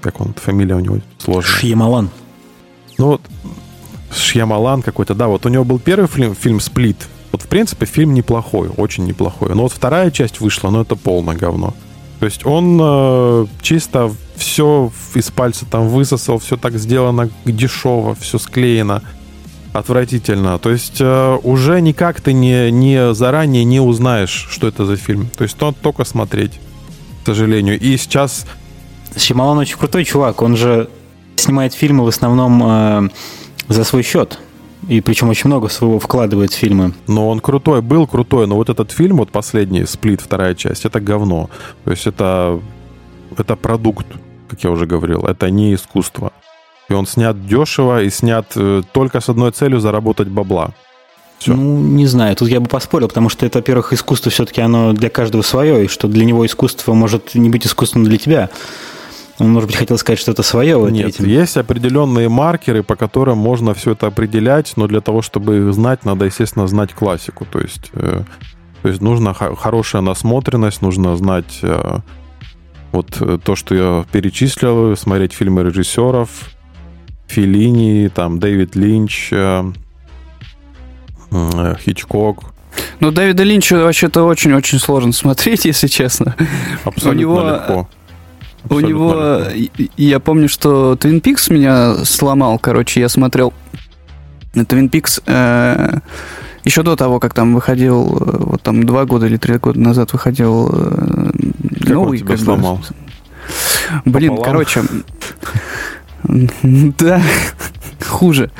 Speaker 3: как он, фамилия у него сложная.
Speaker 1: Шьямалан.
Speaker 3: Ну вот, Шьямалан какой-то, да, вот у него был первый фильм, фильм «Сплит». Вот, в принципе, фильм неплохой, очень неплохой. Но вот вторая часть вышла, но это полное говно. То есть он э, чисто все из пальца там высосал, все так сделано дешево, все склеено отвратительно. То есть э, уже никак ты не, не заранее не узнаешь, что это за фильм. То есть надо только смотреть, к сожалению. И сейчас...
Speaker 1: Шималан очень крутой чувак. Он же снимает фильмы в основном э, за свой счет. И причем очень много своего вкладывает в фильмы.
Speaker 3: Но он крутой, был крутой, но вот этот фильм, вот последний, «Сплит», вторая часть, это говно. То есть это, это продукт, как я уже говорил, это не искусство. И он снят дешево и снят э, только с одной целью заработать бабла.
Speaker 1: Все. Ну, не знаю, тут я бы поспорил, потому что это, во-первых, искусство все-таки оно для каждого свое, и что для него искусство может не быть искусством для тебя. Он, может быть, хотел сказать что-то свое. Вот
Speaker 3: Нет, этим. есть определенные маркеры, по которым можно все это определять, но для того, чтобы их знать, надо, естественно, знать классику. То есть, э, то есть нужна хорошая насмотренность, нужно знать э, вот э, то, что я перечислил, смотреть фильмы режиссеров, Филини, там, Дэвид Линч, э, э, Хичкок,
Speaker 2: ну, Дэвида Линча вообще-то очень-очень сложно смотреть, если честно.
Speaker 3: Абсолютно у него, легко.
Speaker 2: У него, я помню, что Twin Peaks меня сломал, короче, я смотрел Twin Peaks э, еще до того, как там выходил, э, вот там два года или три года назад выходил э,
Speaker 3: как новый. Он тебя сломал?
Speaker 2: Блин, Пополам. короче, да, хуже.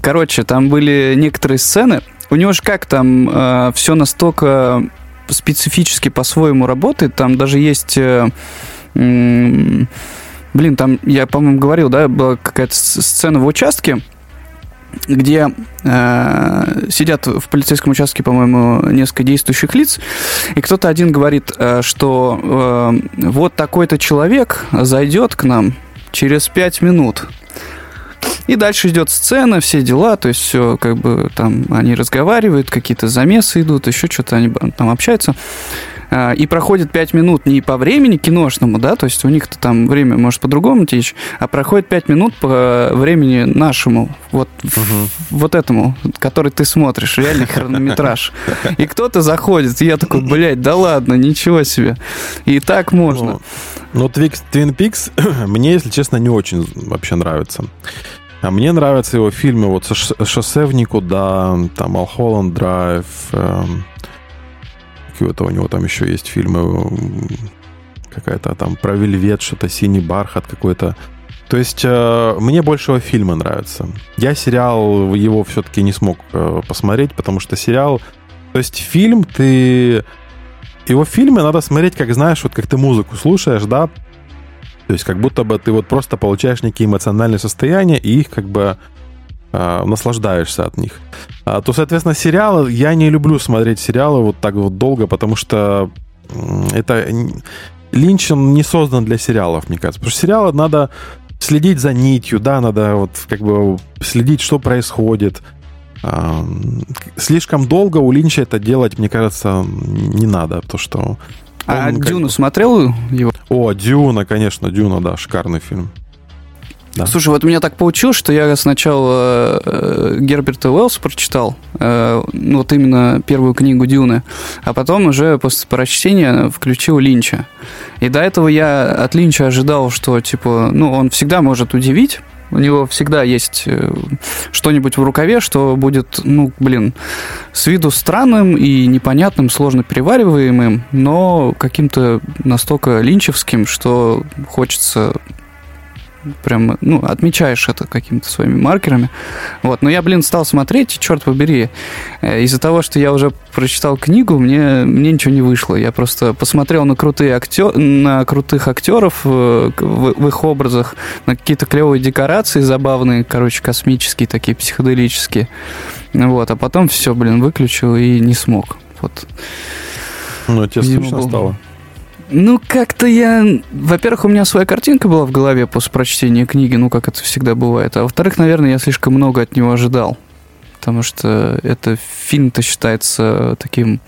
Speaker 2: Короче, там были некоторые сцены. У него же как там э, все настолько специфически по-своему работает. Там даже есть э, Блин, там, я, по-моему, говорил, да, была какая-то сцена в участке, где э, сидят в полицейском участке, по-моему, несколько действующих лиц, и кто-то один говорит, э, что э, вот такой-то человек зайдет к нам через пять минут. И дальше идет сцена, все дела, то есть все как бы там они разговаривают, какие-то замесы идут, еще что-то они там общаются. А, и проходит 5 минут не по времени киношному, да, то есть у них-то там время может по-другому течь, а проходит 5 минут по времени нашему, вот, угу. вот этому, который ты смотришь, реальный хронометраж. И кто-то заходит, и я такой, блядь, да ладно, ничего себе. И так можно.
Speaker 3: Ну, Twin Peaks мне, если честно, не очень вообще нравится. А мне нравятся его фильмы вот «Шоссе в никуда», там «Малхолланд Драйв», эм, какие-то у него там еще есть фильмы, какая-то там про вельвет, что-то синий бархат какой-то. То есть э, мне больше его фильмы нравятся. Я сериал его все-таки не смог э, посмотреть, потому что сериал... То есть фильм ты... Его фильмы надо смотреть, как знаешь, вот как ты музыку слушаешь, да? То есть как будто бы ты вот просто получаешь некие эмоциональные состояния и их как бы э, наслаждаешься от них. А, то, соответственно, сериалы, я не люблю смотреть сериалы вот так вот долго, потому что это... Линч, он не создан для сериалов, мне кажется. Потому что сериалы надо следить за нитью, да, надо вот как бы следить, что происходит. А, слишком долго у Линча это делать, мне кажется, не надо, потому что...
Speaker 2: А Дюну бы... смотрел его?
Speaker 3: О, Дюна, конечно, Дюна, да, шикарный фильм.
Speaker 2: Да. Слушай, вот меня так получилось, что я сначала э, Герберта Уэллса прочитал, э, ну, вот именно первую книгу Дюны, а потом уже после прочтения включил Линча. И до этого я от Линча ожидал, что, типа, ну, он всегда может удивить, у него всегда есть э, что-нибудь в рукаве, что будет, ну, блин, с виду странным и непонятным, сложно перевариваемым, но каким-то настолько линчевским, что хочется прям, ну, отмечаешь это какими-то своими маркерами. Вот, но я, блин, стал смотреть, черт побери, э, из-за того, что я уже прочитал книгу, мне, мне ничего не вышло. Я просто посмотрел на крутые актер, на крутых актеров э, в, в их образах, на какие-то клевые декорации забавные, короче, космические такие, психоделические. Вот, а потом все, блин, выключил и не смог. Вот.
Speaker 3: Ну, тебе скучно стало?
Speaker 2: Ну, как-то я... Во-первых, у меня своя картинка была в голове после прочтения книги, ну, как это всегда бывает. А во-вторых, наверное, я слишком много от него ожидал. Потому что это фильм-то считается таким,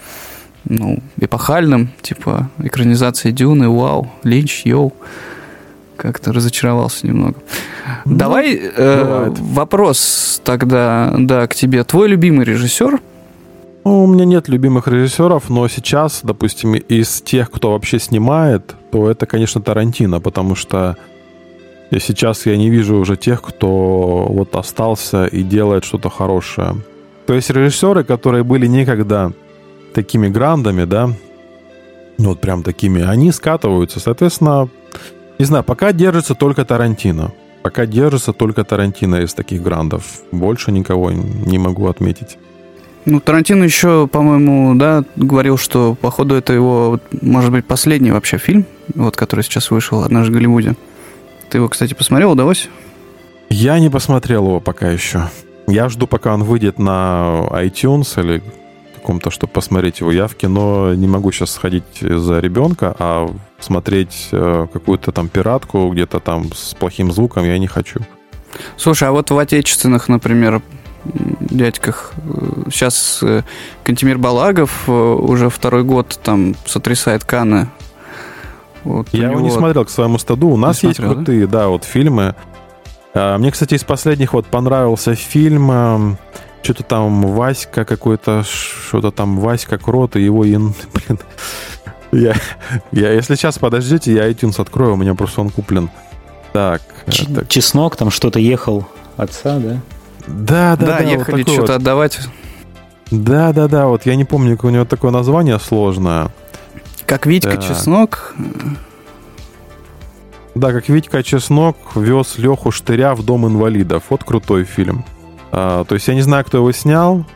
Speaker 2: ну, эпохальным, типа экранизация Дюны, вау, Линч, йоу. Как-то разочаровался немного. Ну, Давай э, вопрос тогда, да, к тебе. Твой любимый режиссер –
Speaker 3: ну, у меня нет любимых режиссеров, но сейчас, допустим, из тех, кто вообще снимает, то это, конечно, Тарантино, потому что сейчас я не вижу уже тех, кто вот остался и делает что-то хорошее. То есть режиссеры, которые были некогда такими грандами, да, ну вот прям такими, они скатываются. Соответственно, не знаю, пока держится только Тарантино. Пока держится только Тарантино из таких грандов. Больше никого не могу отметить.
Speaker 2: Ну, Тарантино еще, по-моему, да, говорил, что, походу, это его, может быть, последний вообще фильм, вот, который сейчас вышел «Однажды в Голливуде». Ты его, кстати, посмотрел, удалось?
Speaker 3: Я не посмотрел его пока еще. Я жду, пока он выйдет на iTunes или каком-то, чтобы посмотреть его. Я в кино не могу сейчас сходить за ребенка, а смотреть э, какую-то там пиратку где-то там с плохим звуком я не хочу.
Speaker 2: Слушай, а вот в отечественных, например, дядьках. Сейчас э, Кантимир Балагов э, уже второй год там сотрясает Каны.
Speaker 3: Вот Я его не смотрел к своему стаду. У нас есть смотрел, крутые, да? да, вот фильмы. А, мне, кстати, из последних вот понравился фильм эм, что-то там Васька какой-то, что-то там Васька Крот и его, блин, я, я, если сейчас подождите, я iTunes открою, у меня просто он куплен. Так.
Speaker 1: Ч- так. Чеснок там что-то ехал отца, да?
Speaker 2: Да, да, да. Да, ехали вот что-то вот. отдавать.
Speaker 3: Да, да, да, вот я не помню, у него такое название сложное.
Speaker 2: Как Витька да. Чеснок.
Speaker 3: Да, как Витька Чеснок вез Леху Штыря в дом инвалидов. Вот крутой фильм. А, то есть я не знаю, кто его снял.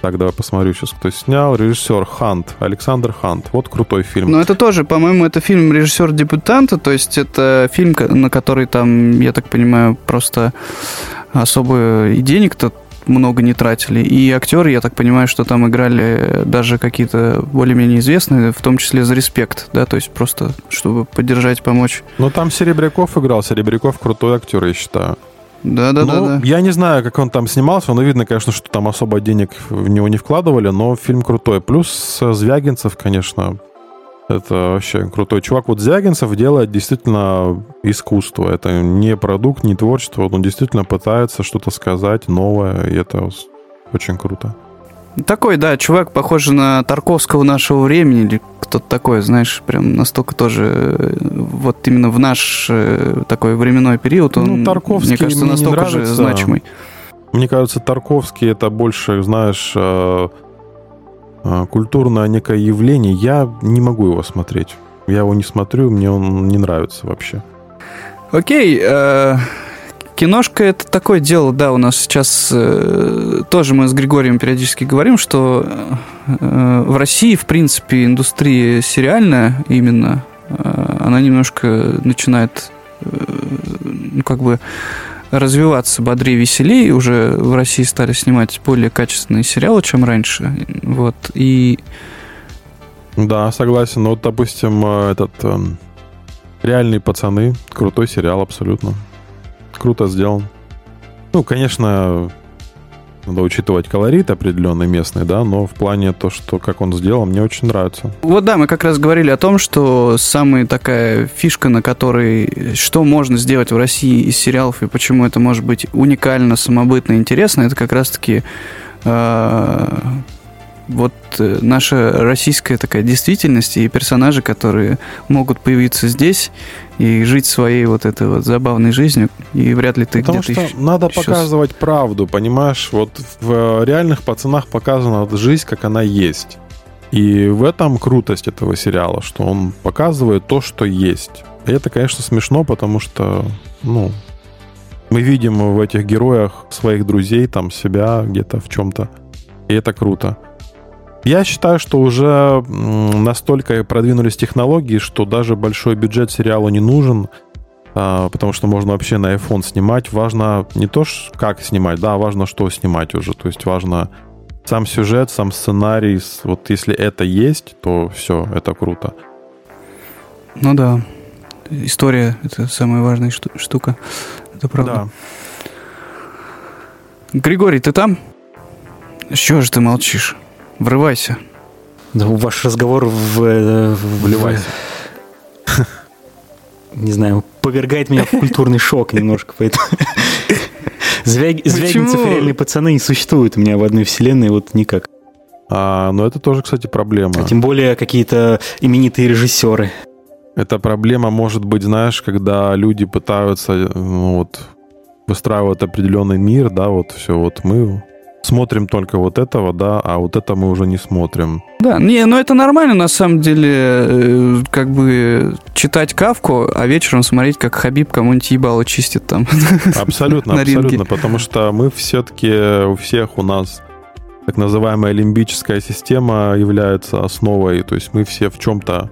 Speaker 3: Так, давай посмотрю сейчас, кто снял. Режиссер Хант, Александр Хант. Вот крутой фильм.
Speaker 2: Но это тоже, по-моему, это фильм режиссер дебютанта, то есть это фильм, на который там, я так понимаю, просто особо и денег-то много не тратили. И актеры, я так понимаю, что там играли даже какие-то более-менее известные, в том числе за респект, да, то есть просто чтобы поддержать, помочь.
Speaker 3: Ну, там Серебряков играл. Серебряков крутой актер, я считаю.
Speaker 2: Да, да, ну, да,
Speaker 3: Я не знаю, как он там снимался, но видно, конечно, что там особо денег в него не вкладывали, но фильм крутой. Плюс Звягинцев, конечно, это вообще крутой чувак. Вот Звягинцев делает действительно искусство. Это не продукт, не творчество. Он действительно пытается что-то сказать новое, и это очень круто.
Speaker 2: Такой, да, чувак, похожий на Тарковского нашего времени, или кто-то такой, знаешь, прям настолько тоже, э, вот именно в наш э, такой временной период, он, ну, Тарковский мне кажется, мне настолько же значимый.
Speaker 3: Мне кажется, Тарковский это больше, знаешь, э, культурное некое явление. Я не могу его смотреть. Я его не смотрю, мне он не нравится вообще.
Speaker 2: Окей, э, Киношка это такое дело, да, у нас сейчас э, тоже мы с Григорием периодически говорим, что э, в России, в принципе, индустрия сериальная именно, э, она немножко начинает, э, ну, как бы развиваться бодрее, веселее. Уже в России стали снимать более качественные сериалы, чем раньше. Вот, и...
Speaker 3: Да, согласен. Вот, допустим, э, этот... Э, «Реальные пацаны». Крутой сериал абсолютно круто сделан. Ну, конечно, надо учитывать колорит определенный местный, да, но в плане то, что как он сделан, мне очень нравится.
Speaker 2: Вот да, мы как раз говорили о том, что самая такая фишка, на которой что можно сделать в России из сериалов и почему это может быть уникально, самобытно, интересно, это как раз-таки э, вот э, наша российская такая действительность и персонажи, которые могут появиться здесь и жить своей вот этой вот забавной жизнью, и вряд ли ты
Speaker 3: Потому
Speaker 2: где-то
Speaker 3: что надо еще... показывать правду, понимаешь? Вот в реальных пацанах показана жизнь, как она есть. И в этом крутость этого сериала, что он показывает то, что есть. И это, конечно, смешно, потому что, ну, мы видим в этих героях своих друзей, там, себя где-то в чем-то. И это круто. Я считаю, что уже настолько продвинулись технологии, что даже большой бюджет сериала не нужен, а, потому что можно вообще на iPhone снимать. Важно не то, как снимать, да, важно, что снимать уже. То есть важно сам сюжет, сам сценарий. Вот если это есть, то все, это круто.
Speaker 2: Ну да. История — это самая важная штука. Это правда. Да. Григорий, ты там? Чего же ты молчишь? Врывайся.
Speaker 1: Да, ваш разговор в... Вливайся. Не знаю, повергает меня в культурный шок немножко, поэтому... Звягинцев реальные пацаны не существуют у меня в одной вселенной, вот никак.
Speaker 3: А, но это тоже, кстати, проблема. А
Speaker 1: тем более какие-то именитые режиссеры.
Speaker 3: Эта проблема может быть, знаешь, когда люди пытаются ну, вот, выстраивать определенный мир, да, вот все, вот мы смотрим только вот этого, да, а вот это мы уже не смотрим.
Speaker 2: Да, не, ну это нормально, на самом деле, э, как бы читать Кавку, а вечером смотреть, как Хабиб кому-нибудь ебало чистит там.
Speaker 3: Абсолютно, абсолютно, потому что мы все-таки, у всех у нас так называемая лимбическая система является основой, то есть мы все в чем-то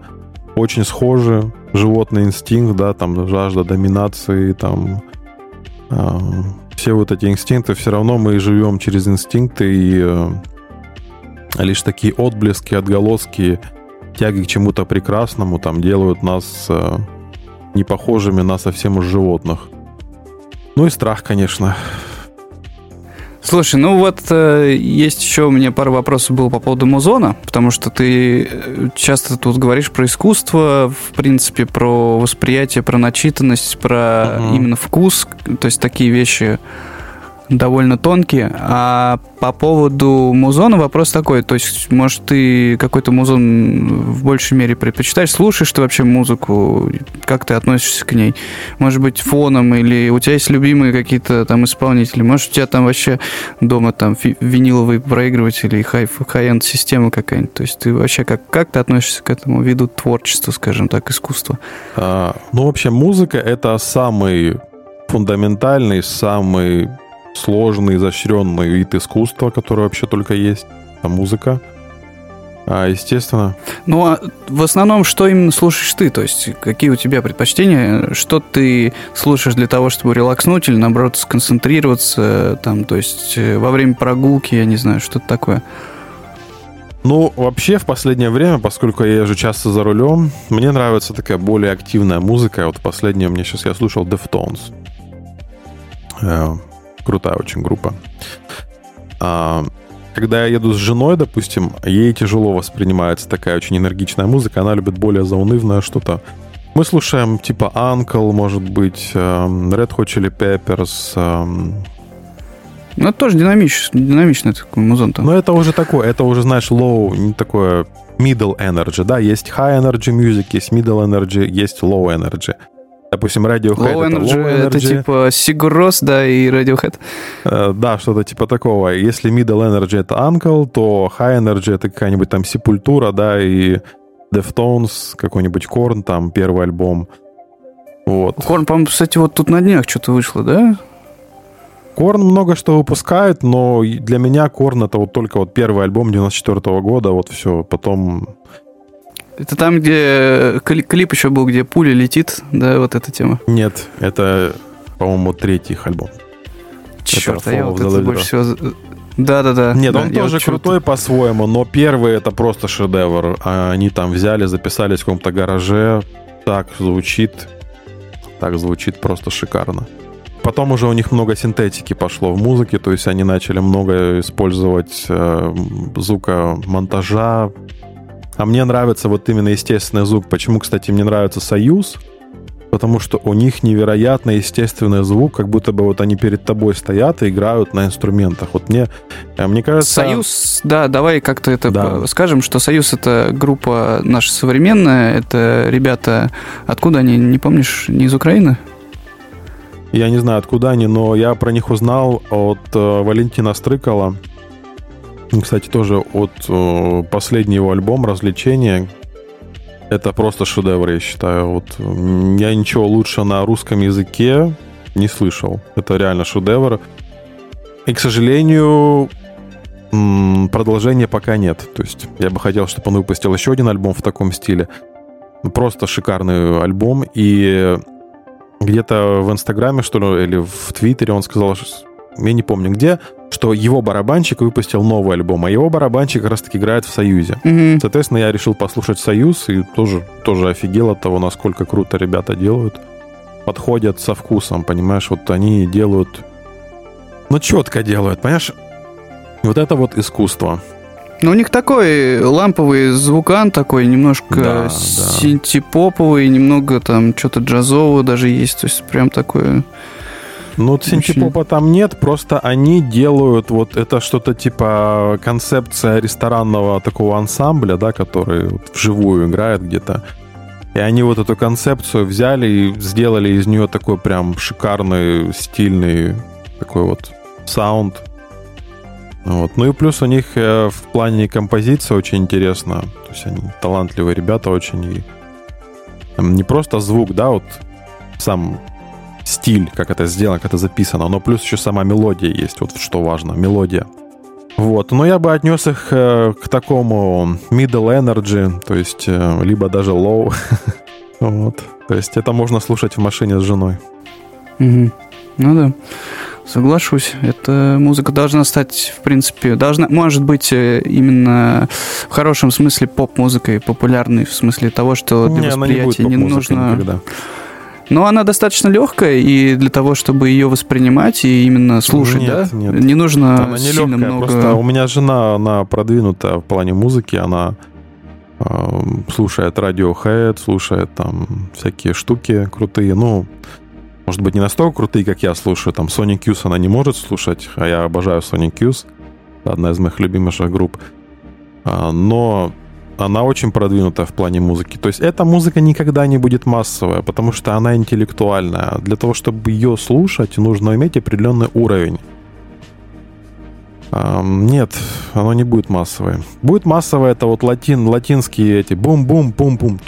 Speaker 3: очень схожи, животный инстинкт, да, там жажда доминации, там э, все вот эти инстинкты, все равно мы живем через инстинкты, и э, лишь такие отблески, отголоски тяги к чему-то прекрасному там делают нас э, не похожими на совсем уж животных. Ну и страх, конечно.
Speaker 2: Слушай, ну вот э, есть еще у меня пару вопросов было по поводу музона, потому что ты э, часто тут говоришь про искусство, в принципе, про восприятие, про начитанность, про uh-huh. именно вкус, то есть такие вещи довольно тонкие. А по поводу музона вопрос такой. То есть, может, ты какой-то музон в большей мере предпочитаешь? Слушаешь ты вообще музыку? Как ты относишься к ней? Может быть, фоном? Или у тебя есть любимые какие-то там исполнители? Может, у тебя там вообще дома там виниловый проигрыватель и хай-энд система какая-нибудь? То есть, ты вообще как, как ты относишься к этому виду творчества, скажем так, искусства?
Speaker 3: А, ну, вообще, музыка — это самый фундаментальный, самый сложный, изощренный вид искусства, который вообще только есть. Это музыка. А, естественно.
Speaker 2: Ну, а в основном, что именно слушаешь ты? То есть, какие у тебя предпочтения? Что ты слушаешь для того, чтобы релакснуть или, наоборот, сконцентрироваться? Там, то есть, э, во время прогулки, я не знаю, что-то такое?
Speaker 3: Ну, вообще, в последнее время, поскольку я езжу часто за рулем, мне нравится такая более активная музыка. Вот последнее мне сейчас я слушал Deftones. Крутая очень группа. А, когда я еду с женой, допустим, ей тяжело воспринимается такая очень энергичная музыка, она любит более заунывное что-то. Мы слушаем типа Uncle, может быть, эм, Red Hot Chili Peppers. Эм.
Speaker 2: Ну, это тоже динамичный, динамичный такой музон.
Speaker 3: Но это уже такое, это уже, знаешь, low, не такое middle energy, да, есть high energy music, есть middle energy, есть low energy. Допустим, Radiohead
Speaker 2: low energy, это, low energy. это типа Сигурос, да, и Radiohead.
Speaker 3: Э, да, что-то типа такого. Если middle energy это Uncle, то high energy это какая-нибудь там Sepultura, да, и Deftones, какой-нибудь Korn, там, первый альбом. Вот.
Speaker 2: Корн, по-моему, кстати, вот тут на днях что-то вышло, да?
Speaker 3: Корн много что выпускает, но для меня Корн это вот только вот первый альбом 94 -го года, вот все, потом
Speaker 2: это там, где клип еще был, где пуля летит, да, вот эта тема?
Speaker 3: Нет, это, по-моему, третий их альбом.
Speaker 2: Черт, а я вот это больше всего... Да-да-да.
Speaker 3: Нет,
Speaker 2: да,
Speaker 3: он тоже крутой по-своему, но первый это просто шедевр. А они там взяли, записались в каком-то гараже. Так звучит. Так звучит просто шикарно. Потом уже у них много синтетики пошло в музыке, то есть они начали много использовать э, звукомонтажа, а мне нравится вот именно естественный звук. Почему, кстати, мне нравится Союз? Потому что у них невероятно естественный звук, как будто бы вот они перед тобой стоят и играют на инструментах. Вот мне, э, мне кажется...
Speaker 2: Союз, да, давай как-то это да. скажем, что Союз это группа наша современная, это ребята, откуда они, не помнишь, не из Украины?
Speaker 3: Я не знаю, откуда они, но я про них узнал от э, Валентина Стрыкала. Кстати, тоже от э, последнего альбома «Развлечения». Это просто шедевр, я считаю. Вот, я ничего лучше на русском языке не слышал. Это реально шедевр. И, к сожалению, продолжения пока нет. То есть я бы хотел, чтобы он выпустил еще один альбом в таком стиле. Просто шикарный альбом. И где-то в Инстаграме, что ли, или в Твиттере он сказал, я не помню где, что его барабанщик выпустил новый альбом, а его барабанщик как раз таки играет в Союзе. Mm-hmm. Соответственно, я решил послушать Союз и тоже, тоже офигел от того, насколько круто ребята делают. Подходят со вкусом, понимаешь, вот они делают... Ну, четко делают, понимаешь? Вот это вот искусство.
Speaker 2: Ну, у них такой ламповый звукан такой, немножко да, синтепоповый, немного там что-то джазового даже есть, то есть прям такое...
Speaker 3: Ну, синтепопа там нет, просто они делают вот это что-то типа концепция ресторанного такого ансамбля, да, который вот вживую играет где-то. И они вот эту концепцию взяли и сделали из нее такой прям шикарный, стильный такой вот саунд. Вот. Ну и плюс у них э, в плане композиции очень интересно. То есть они талантливые ребята очень. И не просто звук, да, вот сам стиль, как это сделано, как это записано, но плюс еще сама мелодия есть, вот что важно, мелодия. Вот, но я бы отнес их э, к такому middle energy, то есть э, либо даже low. вот, то есть это можно слушать в машине с женой.
Speaker 2: Угу. Ну да. Соглашусь. Эта музыка должна стать, в принципе, должна, может быть, э, именно в хорошем смысле поп-музыкой, популярной, в смысле того, что для не, восприятия не, не нужно. Никогда. Но она достаточно легкая, и для того, чтобы ее воспринимать и именно слушать, нет, да, нет. не нужно она не сильно легкая, много.
Speaker 3: Просто у меня жена, она продвинута в плане музыки, она э, слушает Radiohead, слушает там всякие штуки крутые. Ну, может быть, не настолько крутые, как я слушаю. Там Sonic Youth она не может слушать, а я обожаю Sonic Youth. Одна из моих любимейших групп. А, но она очень продвинута в плане музыки. То есть эта музыка никогда не будет массовая, потому что она интеллектуальная. Для того, чтобы ее слушать, нужно иметь определенный уровень. Нет, оно не будет массовое. Будет массовое это вот латин, латинские эти бум-бум-бум-бум.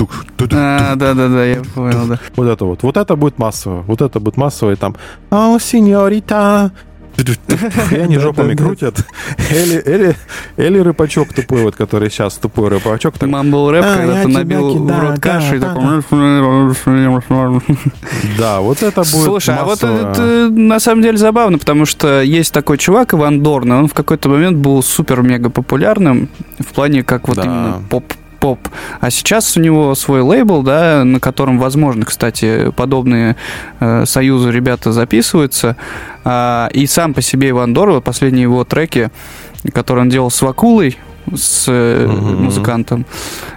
Speaker 2: А, да-да-да, я понял, да.
Speaker 3: Вот это вот. Вот это будет массовое. Вот это будет массовое там. О, сеньорита, они жопами крутят. Или, или, или рыбачок тупой, вот, который сейчас тупой рыбачок.
Speaker 2: Так... Мамбл рэп, а, когда ты набил в рот каши и такой...
Speaker 3: Да, вот это будет
Speaker 2: Слушай, а вот это на самом деле забавно, потому что есть такой чувак, Иван Дорн, он в какой-то момент был супер-мега популярным в плане как вот именно поп поп. А сейчас у него свой лейбл, да, на котором, возможно, кстати, подобные э, союзы ребята записываются. А, и сам по себе Иван Дорова, последние его треки, которые он делал с Вакулой, с угу. музыкантом.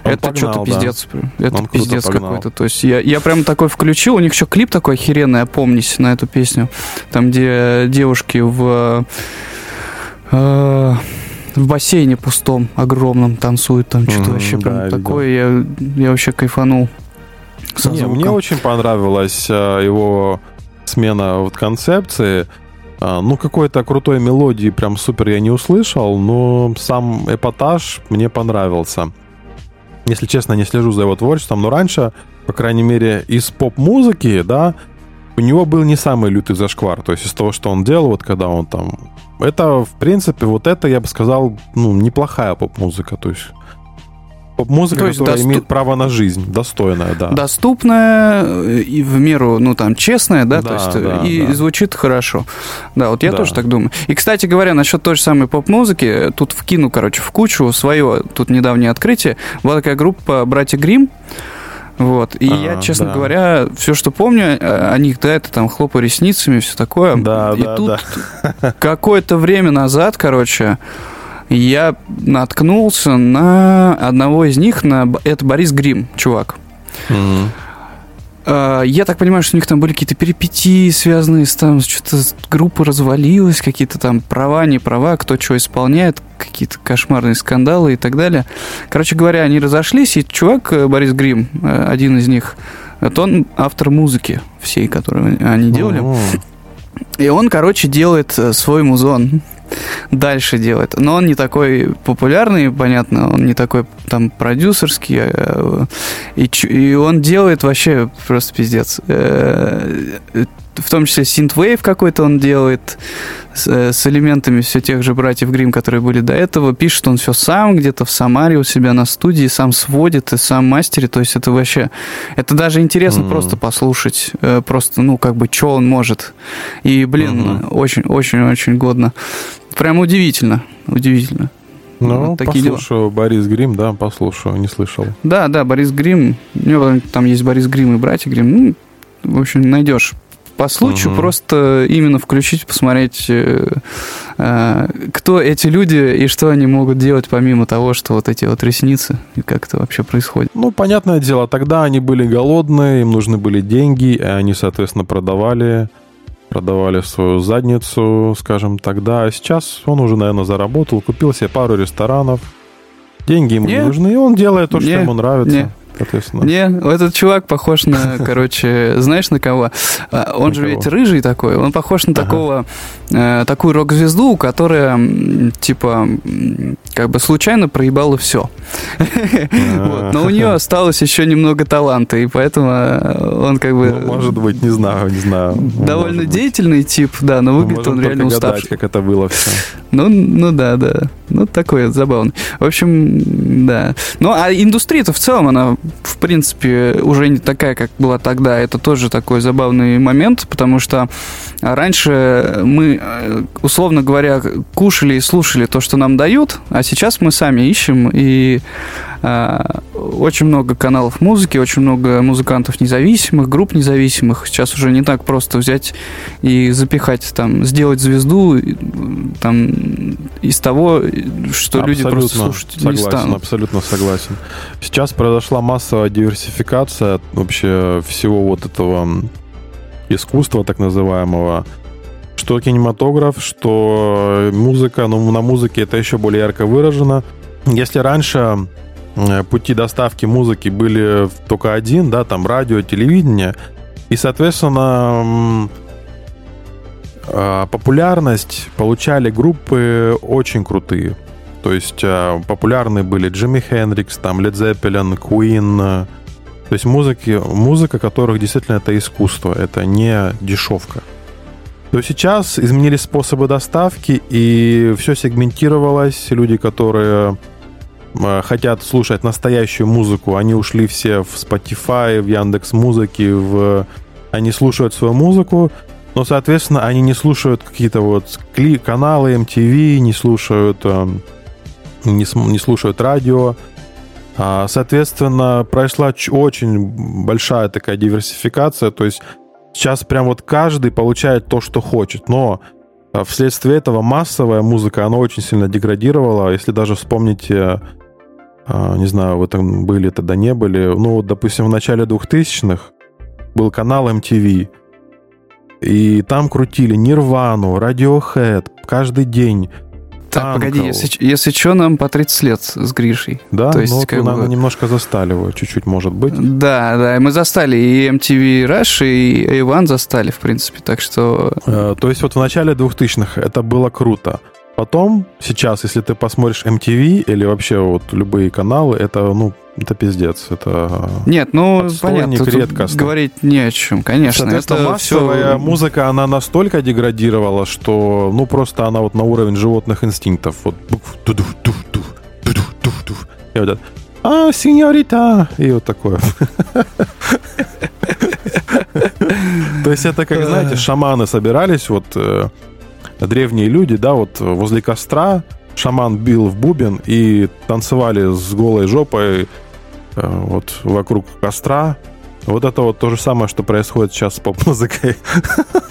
Speaker 2: Он это что-то пиздец. Да. Это он пиздец какой-то. То есть я, я прям такой включил. У них еще клип такой охеренный, опомнись, на эту песню. Там, где девушки в... Э, в бассейне пустом, огромном танцуют там что-то mm, вообще прям да, такое. Я, я вообще кайфанул.
Speaker 3: Не, мне очень понравилась а, его смена вот концепции. А, ну, какой-то крутой мелодии прям супер я не услышал, но сам эпатаж мне понравился. Если честно, не слежу за его творчеством, но раньше, по крайней мере, из поп-музыки, да, у него был не самый лютый зашквар. То есть из того, что он делал, вот когда он там... Это, в принципе, вот это, я бы сказал, ну, неплохая поп-музыка. То есть Поп-музыка, То есть которая доступ... имеет право на жизнь, достойная, да.
Speaker 2: Доступная э, и в меру, ну, там, честная, да, да то есть, э, да, и да. звучит хорошо. Да, вот я да. тоже так думаю. И, кстати говоря, насчет той же самой поп-музыки, тут вкину, короче, в кучу свое, тут недавнее открытие, была такая группа «Братья Грим. Вот. И а, я, честно да. говоря, все, что помню о них, да, это там хлопаю ресницами, все такое.
Speaker 3: Да,
Speaker 2: и
Speaker 3: да,
Speaker 2: тут
Speaker 3: да.
Speaker 2: какое-то время назад, короче, я наткнулся на одного из них, на это Борис Грим, чувак. Угу. Я так понимаю, что у них там были какие-то перипетии, связанные с там, что-то группа развалилась, какие-то там права, не права, кто что исполняет, какие-то кошмарные скандалы и так далее. Короче говоря, они разошлись, и чувак, э, Борис Грим, э, один из них, это он автор музыки всей, которую они делали. И он, короче, делает э, свой музон дальше делает. Но он не такой популярный, понятно, он не такой там продюсерский, э, и, и он делает вообще просто пиздец. В том числе синтвейв какой-то он делает с, э, с элементами все тех же братьев Грим, которые были до этого. Пишет он все сам где-то в Самаре у себя на студии, сам сводит и сам мастерит. То есть это вообще... Это даже интересно mm-hmm. просто послушать. Э, просто, ну, как бы, что он может. И, блин, очень-очень-очень mm-hmm. годно. Прям удивительно. Удивительно.
Speaker 3: Ну, вот такие послушаю дела. Борис Грим, да, послушаю, не слышал.
Speaker 2: Да, да, Борис Грим. У него там есть Борис Грим и братья Грим. Ну, в общем, найдешь по случаю угу. просто именно включить, посмотреть, э, э, кто эти люди и что они могут делать, помимо того, что вот эти вот ресницы, и как это вообще происходит.
Speaker 3: Ну, понятное дело, тогда они были голодные, им нужны были деньги, и они, соответственно, продавали продавали свою задницу, скажем тогда. А сейчас он уже, наверное, заработал, купил себе пару ресторанов. Деньги ему не, не нужны, и он делает то, что не, ему нравится.
Speaker 2: Не.
Speaker 3: Соответственно.
Speaker 2: Не, этот чувак похож на, короче, знаешь на кого? А, он
Speaker 3: На
Speaker 2: же
Speaker 3: кого?
Speaker 2: ведь рыжий такой, он похож на
Speaker 3: Ага.
Speaker 2: такого, э, такую рок-звезду, которая, типа, как бы случайно проебала все. Вот, Но у нее осталось еще немного таланта, и поэтому э, он как бы
Speaker 3: Ну, может быть, не знаю, не знаю.
Speaker 2: довольно
Speaker 3: Может быть.
Speaker 2: деятельный тип, да, но
Speaker 3: Мы
Speaker 2: выглядит он реально
Speaker 3: только гадать,
Speaker 2: уставший.
Speaker 3: как это было все.
Speaker 2: Ну, ну да, да. Ну, такой вот забавный. В общем, да. Ну, а индустрия-то в целом, она, в принципе, уже не такая, как была тогда. Это тоже такой забавный момент, потому что раньше мы, э, условно говоря, кушали и слушали то, что нам дают, а сейчас мы сами ищем, и а, очень много каналов музыки, очень много музыкантов независимых, групп независимых. Сейчас уже не так просто взять и запихать, там, сделать звезду там, из того, что люди просто слушать
Speaker 3: согласен,
Speaker 2: не станут.
Speaker 3: Абсолютно согласен. Сейчас произошла массовая диверсификация вообще всего вот этого искусства так называемого. Что кинематограф, что музыка, но на музыке это еще более ярко выражено. Если раньше э, пути доставки музыки были только один, да, там радио, телевидение, и, соответственно, а, популярность получали группы очень крутые. То есть а, популярны были Джимми Хендрикс, там Zeppelin, Queen. э, То есть музыки, музыка которых действительно это искусство, это не дешевка. То сейчас изменились способы доставки, и все сегментировалось. Люди, которые э, хотят слушать настоящую музыку, они ушли все в Spotify, в Яндекс Музыки, в... они слушают свою музыку, но, соответственно, они не слушают какие-то вот кли- каналы MTV, не слушают, э, не, не слушают радио. А, Соответственно, прошла очень большая такая диверсификация, то есть сейчас прям вот каждый получает то, что хочет, но а, вследствие этого массовая музыка, она очень сильно деградировала. Если даже вспомнить, э, не знаю, вы там были, тогда не были, ну, вот, допустим, в начале 2000-х был канал MTV, и там крутили Нирвану, Radiohead каждый день.
Speaker 2: Так, погоди, если, если что, нам по 30 лет с Гришей.
Speaker 3: Да,
Speaker 2: То есть,
Speaker 3: ну,
Speaker 2: как
Speaker 3: вы,
Speaker 2: бы-
Speaker 3: наверное, немножко застали его, чуть-чуть, может быть.
Speaker 2: Да, да, мы застали и MTV Rush, и A1 застали, в принципе, так что...
Speaker 3: Э, То есть вот в начале 2000-х это было круто. Потом, сейчас, если ты посмотришь MTV или вообще вот любые каналы, это, ну, это пиздец. Это...
Speaker 2: Нет, ну, понятно,
Speaker 3: редкостный.
Speaker 2: говорить не о чем, конечно.
Speaker 3: Соответственно,
Speaker 2: Это
Speaker 3: массовая
Speaker 2: все...
Speaker 3: музыка, она настолько деградировала, что, ну, просто она вот на уровень животных инстинктов. Вот. И вот это, а, сеньорита, и вот такое. То есть это, как, знаете, шаманы собирались, вот э, древние люди, да, вот возле костра шаман бил в бубен и танцевали с голой жопой э, вот вокруг костра. Вот это вот то же самое, что происходит сейчас с поп-музыкой.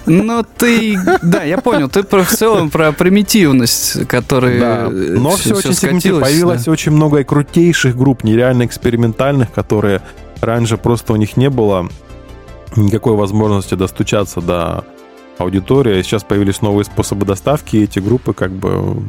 Speaker 2: Ну, ты... Да, я понял. Ты про, в целом про примитивность, которая...
Speaker 3: Да.
Speaker 2: э,
Speaker 3: Но все, очень сегментировано. Появилось очень много и крутейших групп, нереально экспериментальных, которые раньше просто у них не было никакой возможности достучаться до аудитории. И сейчас появились новые способы доставки, и эти группы как бы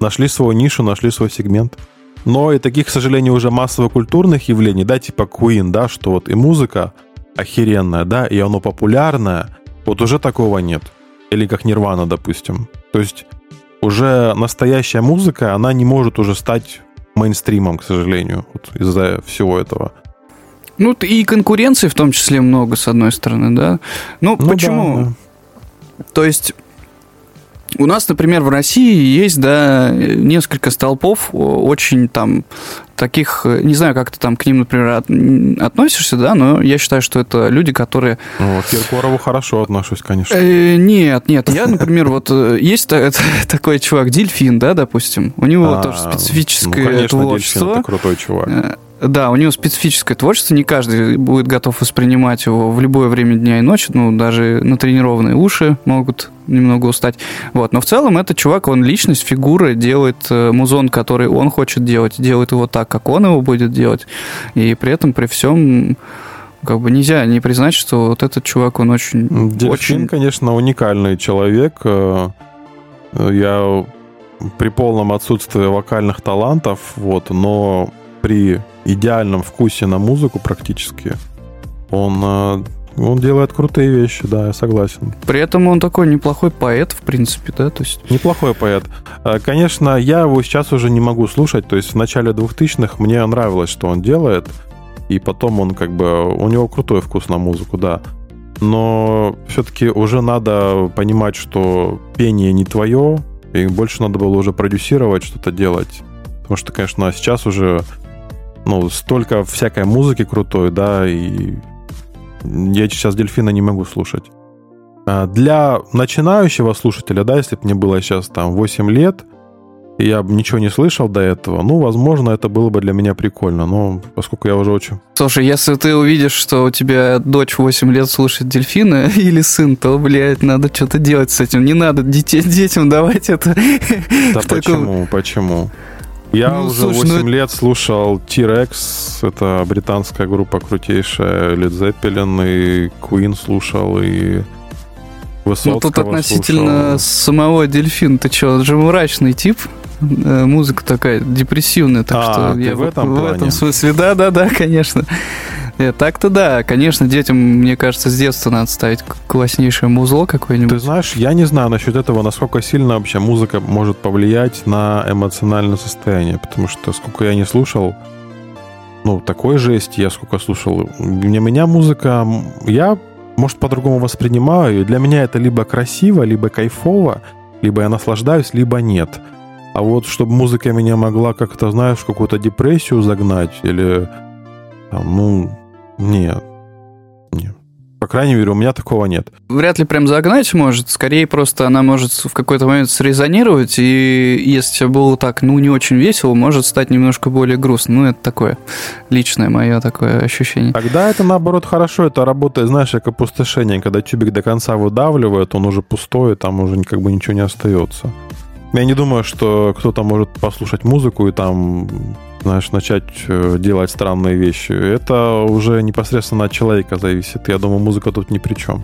Speaker 3: нашли свою нишу, нашли свой сегмент. Но и таких, к сожалению, уже массово-культурных явлений, да, типа Queen, да, что вот и музыка охеренная, да, и оно популярное, вот уже такого нет. Или как Нирвана, допустим. То есть уже настоящая музыка, она не может уже стать мейнстримом, к сожалению, вот из-за всего этого.
Speaker 2: Ну, и конкуренции в том числе много, с одной стороны, да? Ну,
Speaker 3: Ну
Speaker 2: почему?
Speaker 3: да,
Speaker 2: То есть у нас, например, в России есть, да, несколько столпов очень там таких, э, не знаю, как ты там к ним, например, от- относишься, да, но я считаю, что это люди, которые...
Speaker 3: Ну, к Киркорову хорошо отношусь, конечно.
Speaker 2: Э, нет, нет, я, например, вот э, есть та- такой чувак, Дельфин, да, допустим, у него
Speaker 3: А,
Speaker 2: тоже специфическое
Speaker 3: ну, конечно,
Speaker 2: творчество.
Speaker 3: Дельфин это крутой чувак.
Speaker 2: Да, у него специфическое творчество, не каждый будет готов воспринимать его в любое время дня и ночи, ну, даже натренированные уши могут немного устать. Вот, но в целом этот чувак, он личность, фигура, делает э, музон, который он хочет делать, делает его так, как он его будет делать, и при этом, при всем, как бы нельзя не признать, что вот этот чувак, он очень...
Speaker 3: Дельфин,
Speaker 2: очень...
Speaker 3: конечно, уникальный человек. Э, Я при полном отсутствии вокальных талантов, вот, но при идеальном вкусе на музыку практически. Он, э, он делает крутые вещи, да, я согласен.
Speaker 2: При этом он такой неплохой поэт, в принципе, да? То есть...
Speaker 3: Неплохой поэт. Э, конечно, я его сейчас уже не могу слушать. То есть в начале 2000-х мне нравилось, что он делает. И потом он как бы... У него крутой вкус на музыку, да. Но все-таки уже надо понимать, что пение не твое, и больше надо было уже продюсировать, что-то делать. Потому что, конечно, сейчас уже ну, столько всякой музыки крутой, да, и я сейчас дельфина не могу слушать. А для начинающего слушателя, да, если бы мне было сейчас там 8 лет, и я бы ничего не слышал до этого, ну, возможно, это было бы для меня прикольно, но поскольку я уже очень...
Speaker 2: Слушай, если ты увидишь, что у тебя дочь 8 лет слушает дельфина или сын, то, блядь, надо что-то делать с этим. Не надо детей, детям давать это.
Speaker 3: Да почему, почему? Я ну, уже слушай, 8 ну... лет слушал T-Rex, это британская группа крутейшая, Led Zeppelin, и Queen слушал, и Высоцкого Ну,
Speaker 2: тут относительно слушал. самого Дельфина, ты что, он же мрачный тип, э, музыка такая депрессивная, так а, что я в этом, в этом смысле, да, да, да, конечно. Э, так-то да, конечно, детям, мне кажется, с детства надо ставить класснейшее музло какое-нибудь.
Speaker 3: Ты знаешь, я не знаю насчет этого, насколько сильно вообще музыка может повлиять на эмоциональное состояние, потому что сколько я не слушал, ну, такой жесть я сколько слушал. Для меня музыка, я, может, по-другому воспринимаю, для меня это либо красиво, либо кайфово, либо я наслаждаюсь, либо нет. А вот чтобы музыка меня могла как-то, знаешь, какую-то депрессию загнать или ну, нет. Нет. По крайней мере, у меня такого нет.
Speaker 2: Вряд ли прям загнать может. Скорее, просто она может в какой-то момент срезонировать, и если тебе было так, ну, не очень весело, может стать немножко более грустно. Ну, это такое личное мое такое ощущение.
Speaker 3: Тогда это, наоборот, хорошо. Это работает, знаешь, как опустошение. Когда тюбик до конца выдавливает, он уже пустой, там уже как бы ничего не остается. Я не думаю, что кто-то может послушать музыку и там знаешь, начать э, делать странные вещи. Это уже непосредственно от человека зависит. Я думаю, музыка тут ни при чем.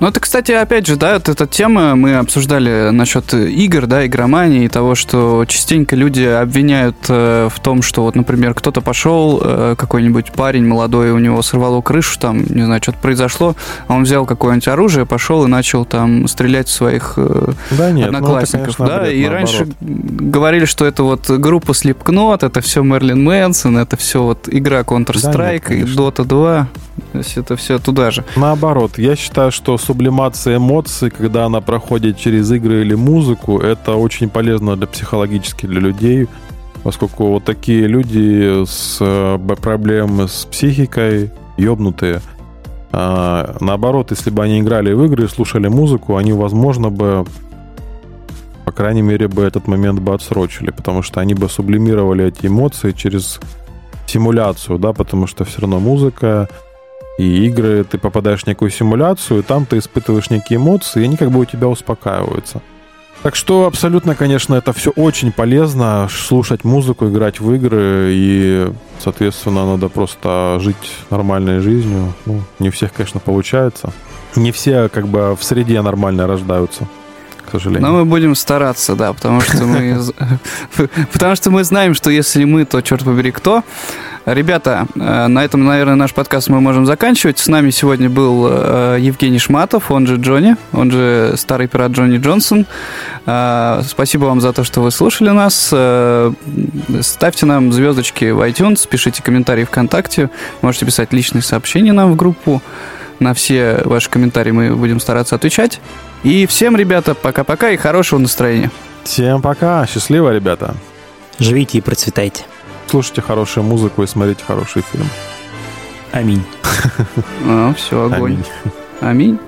Speaker 2: Ну, это, кстати, опять же, да, вот эта тема мы обсуждали насчет игр, да, игромании и того, что частенько люди обвиняют э, в том, что вот, например, кто-то пошел, э, какой-нибудь парень молодой, у него сорвало крышу, там, не знаю, что-то произошло, а он взял какое-нибудь оружие, пошел и начал там стрелять в своих э, да нет, одноклассников, ну, это, конечно, да, и наоборот. раньше говорили, что это вот группа Slipknot, это все Мерлин Мэнсон, это все вот игра Counter-Strike да, нет, и Dota 2, то есть это все туда же.
Speaker 3: Наоборот, я считаю, что сублимация эмоций, когда она проходит через игры или музыку, это очень полезно для психологически для людей, поскольку вот такие люди с э, проблемами с психикой, ёбнутые, а, наоборот, если бы они играли в игры и слушали музыку, они, возможно, бы по крайней мере, бы этот момент бы отсрочили, потому что они бы сублимировали эти эмоции через симуляцию, да, потому что все равно музыка, и игры, ты попадаешь в некую симуляцию, и там ты испытываешь некие эмоции, и они как бы у тебя успокаиваются. Так что абсолютно, конечно, это все очень полезно, слушать музыку, играть в игры, и, соответственно, надо просто жить нормальной жизнью. Ну, не у всех, конечно, получается. Не все как бы в среде нормально рождаются к сожалению.
Speaker 2: Но мы будем стараться, да, потому что мы, потому что мы знаем, что если мы, то черт побери кто. Ребята, э, на этом, наверное, наш подкаст мы можем заканчивать. С нами сегодня был э, Евгений Шматов, он же Джонни, он же старый пират Джонни Джонсон. Э, спасибо вам за то, что вы слушали нас. Ставьте нам звездочки в iTunes, пишите комментарии ВКонтакте, можете писать личные сообщения нам в группу. На все ваши комментарии мы будем стараться отвечать. И всем, ребята, пока-пока и хорошего настроения.
Speaker 3: Всем пока. Счастливо, ребята.
Speaker 1: Живите и процветайте.
Speaker 3: Слушайте хорошую музыку и смотрите хороший фильм.
Speaker 1: Аминь.
Speaker 2: А, все, огонь. Аминь. Аминь.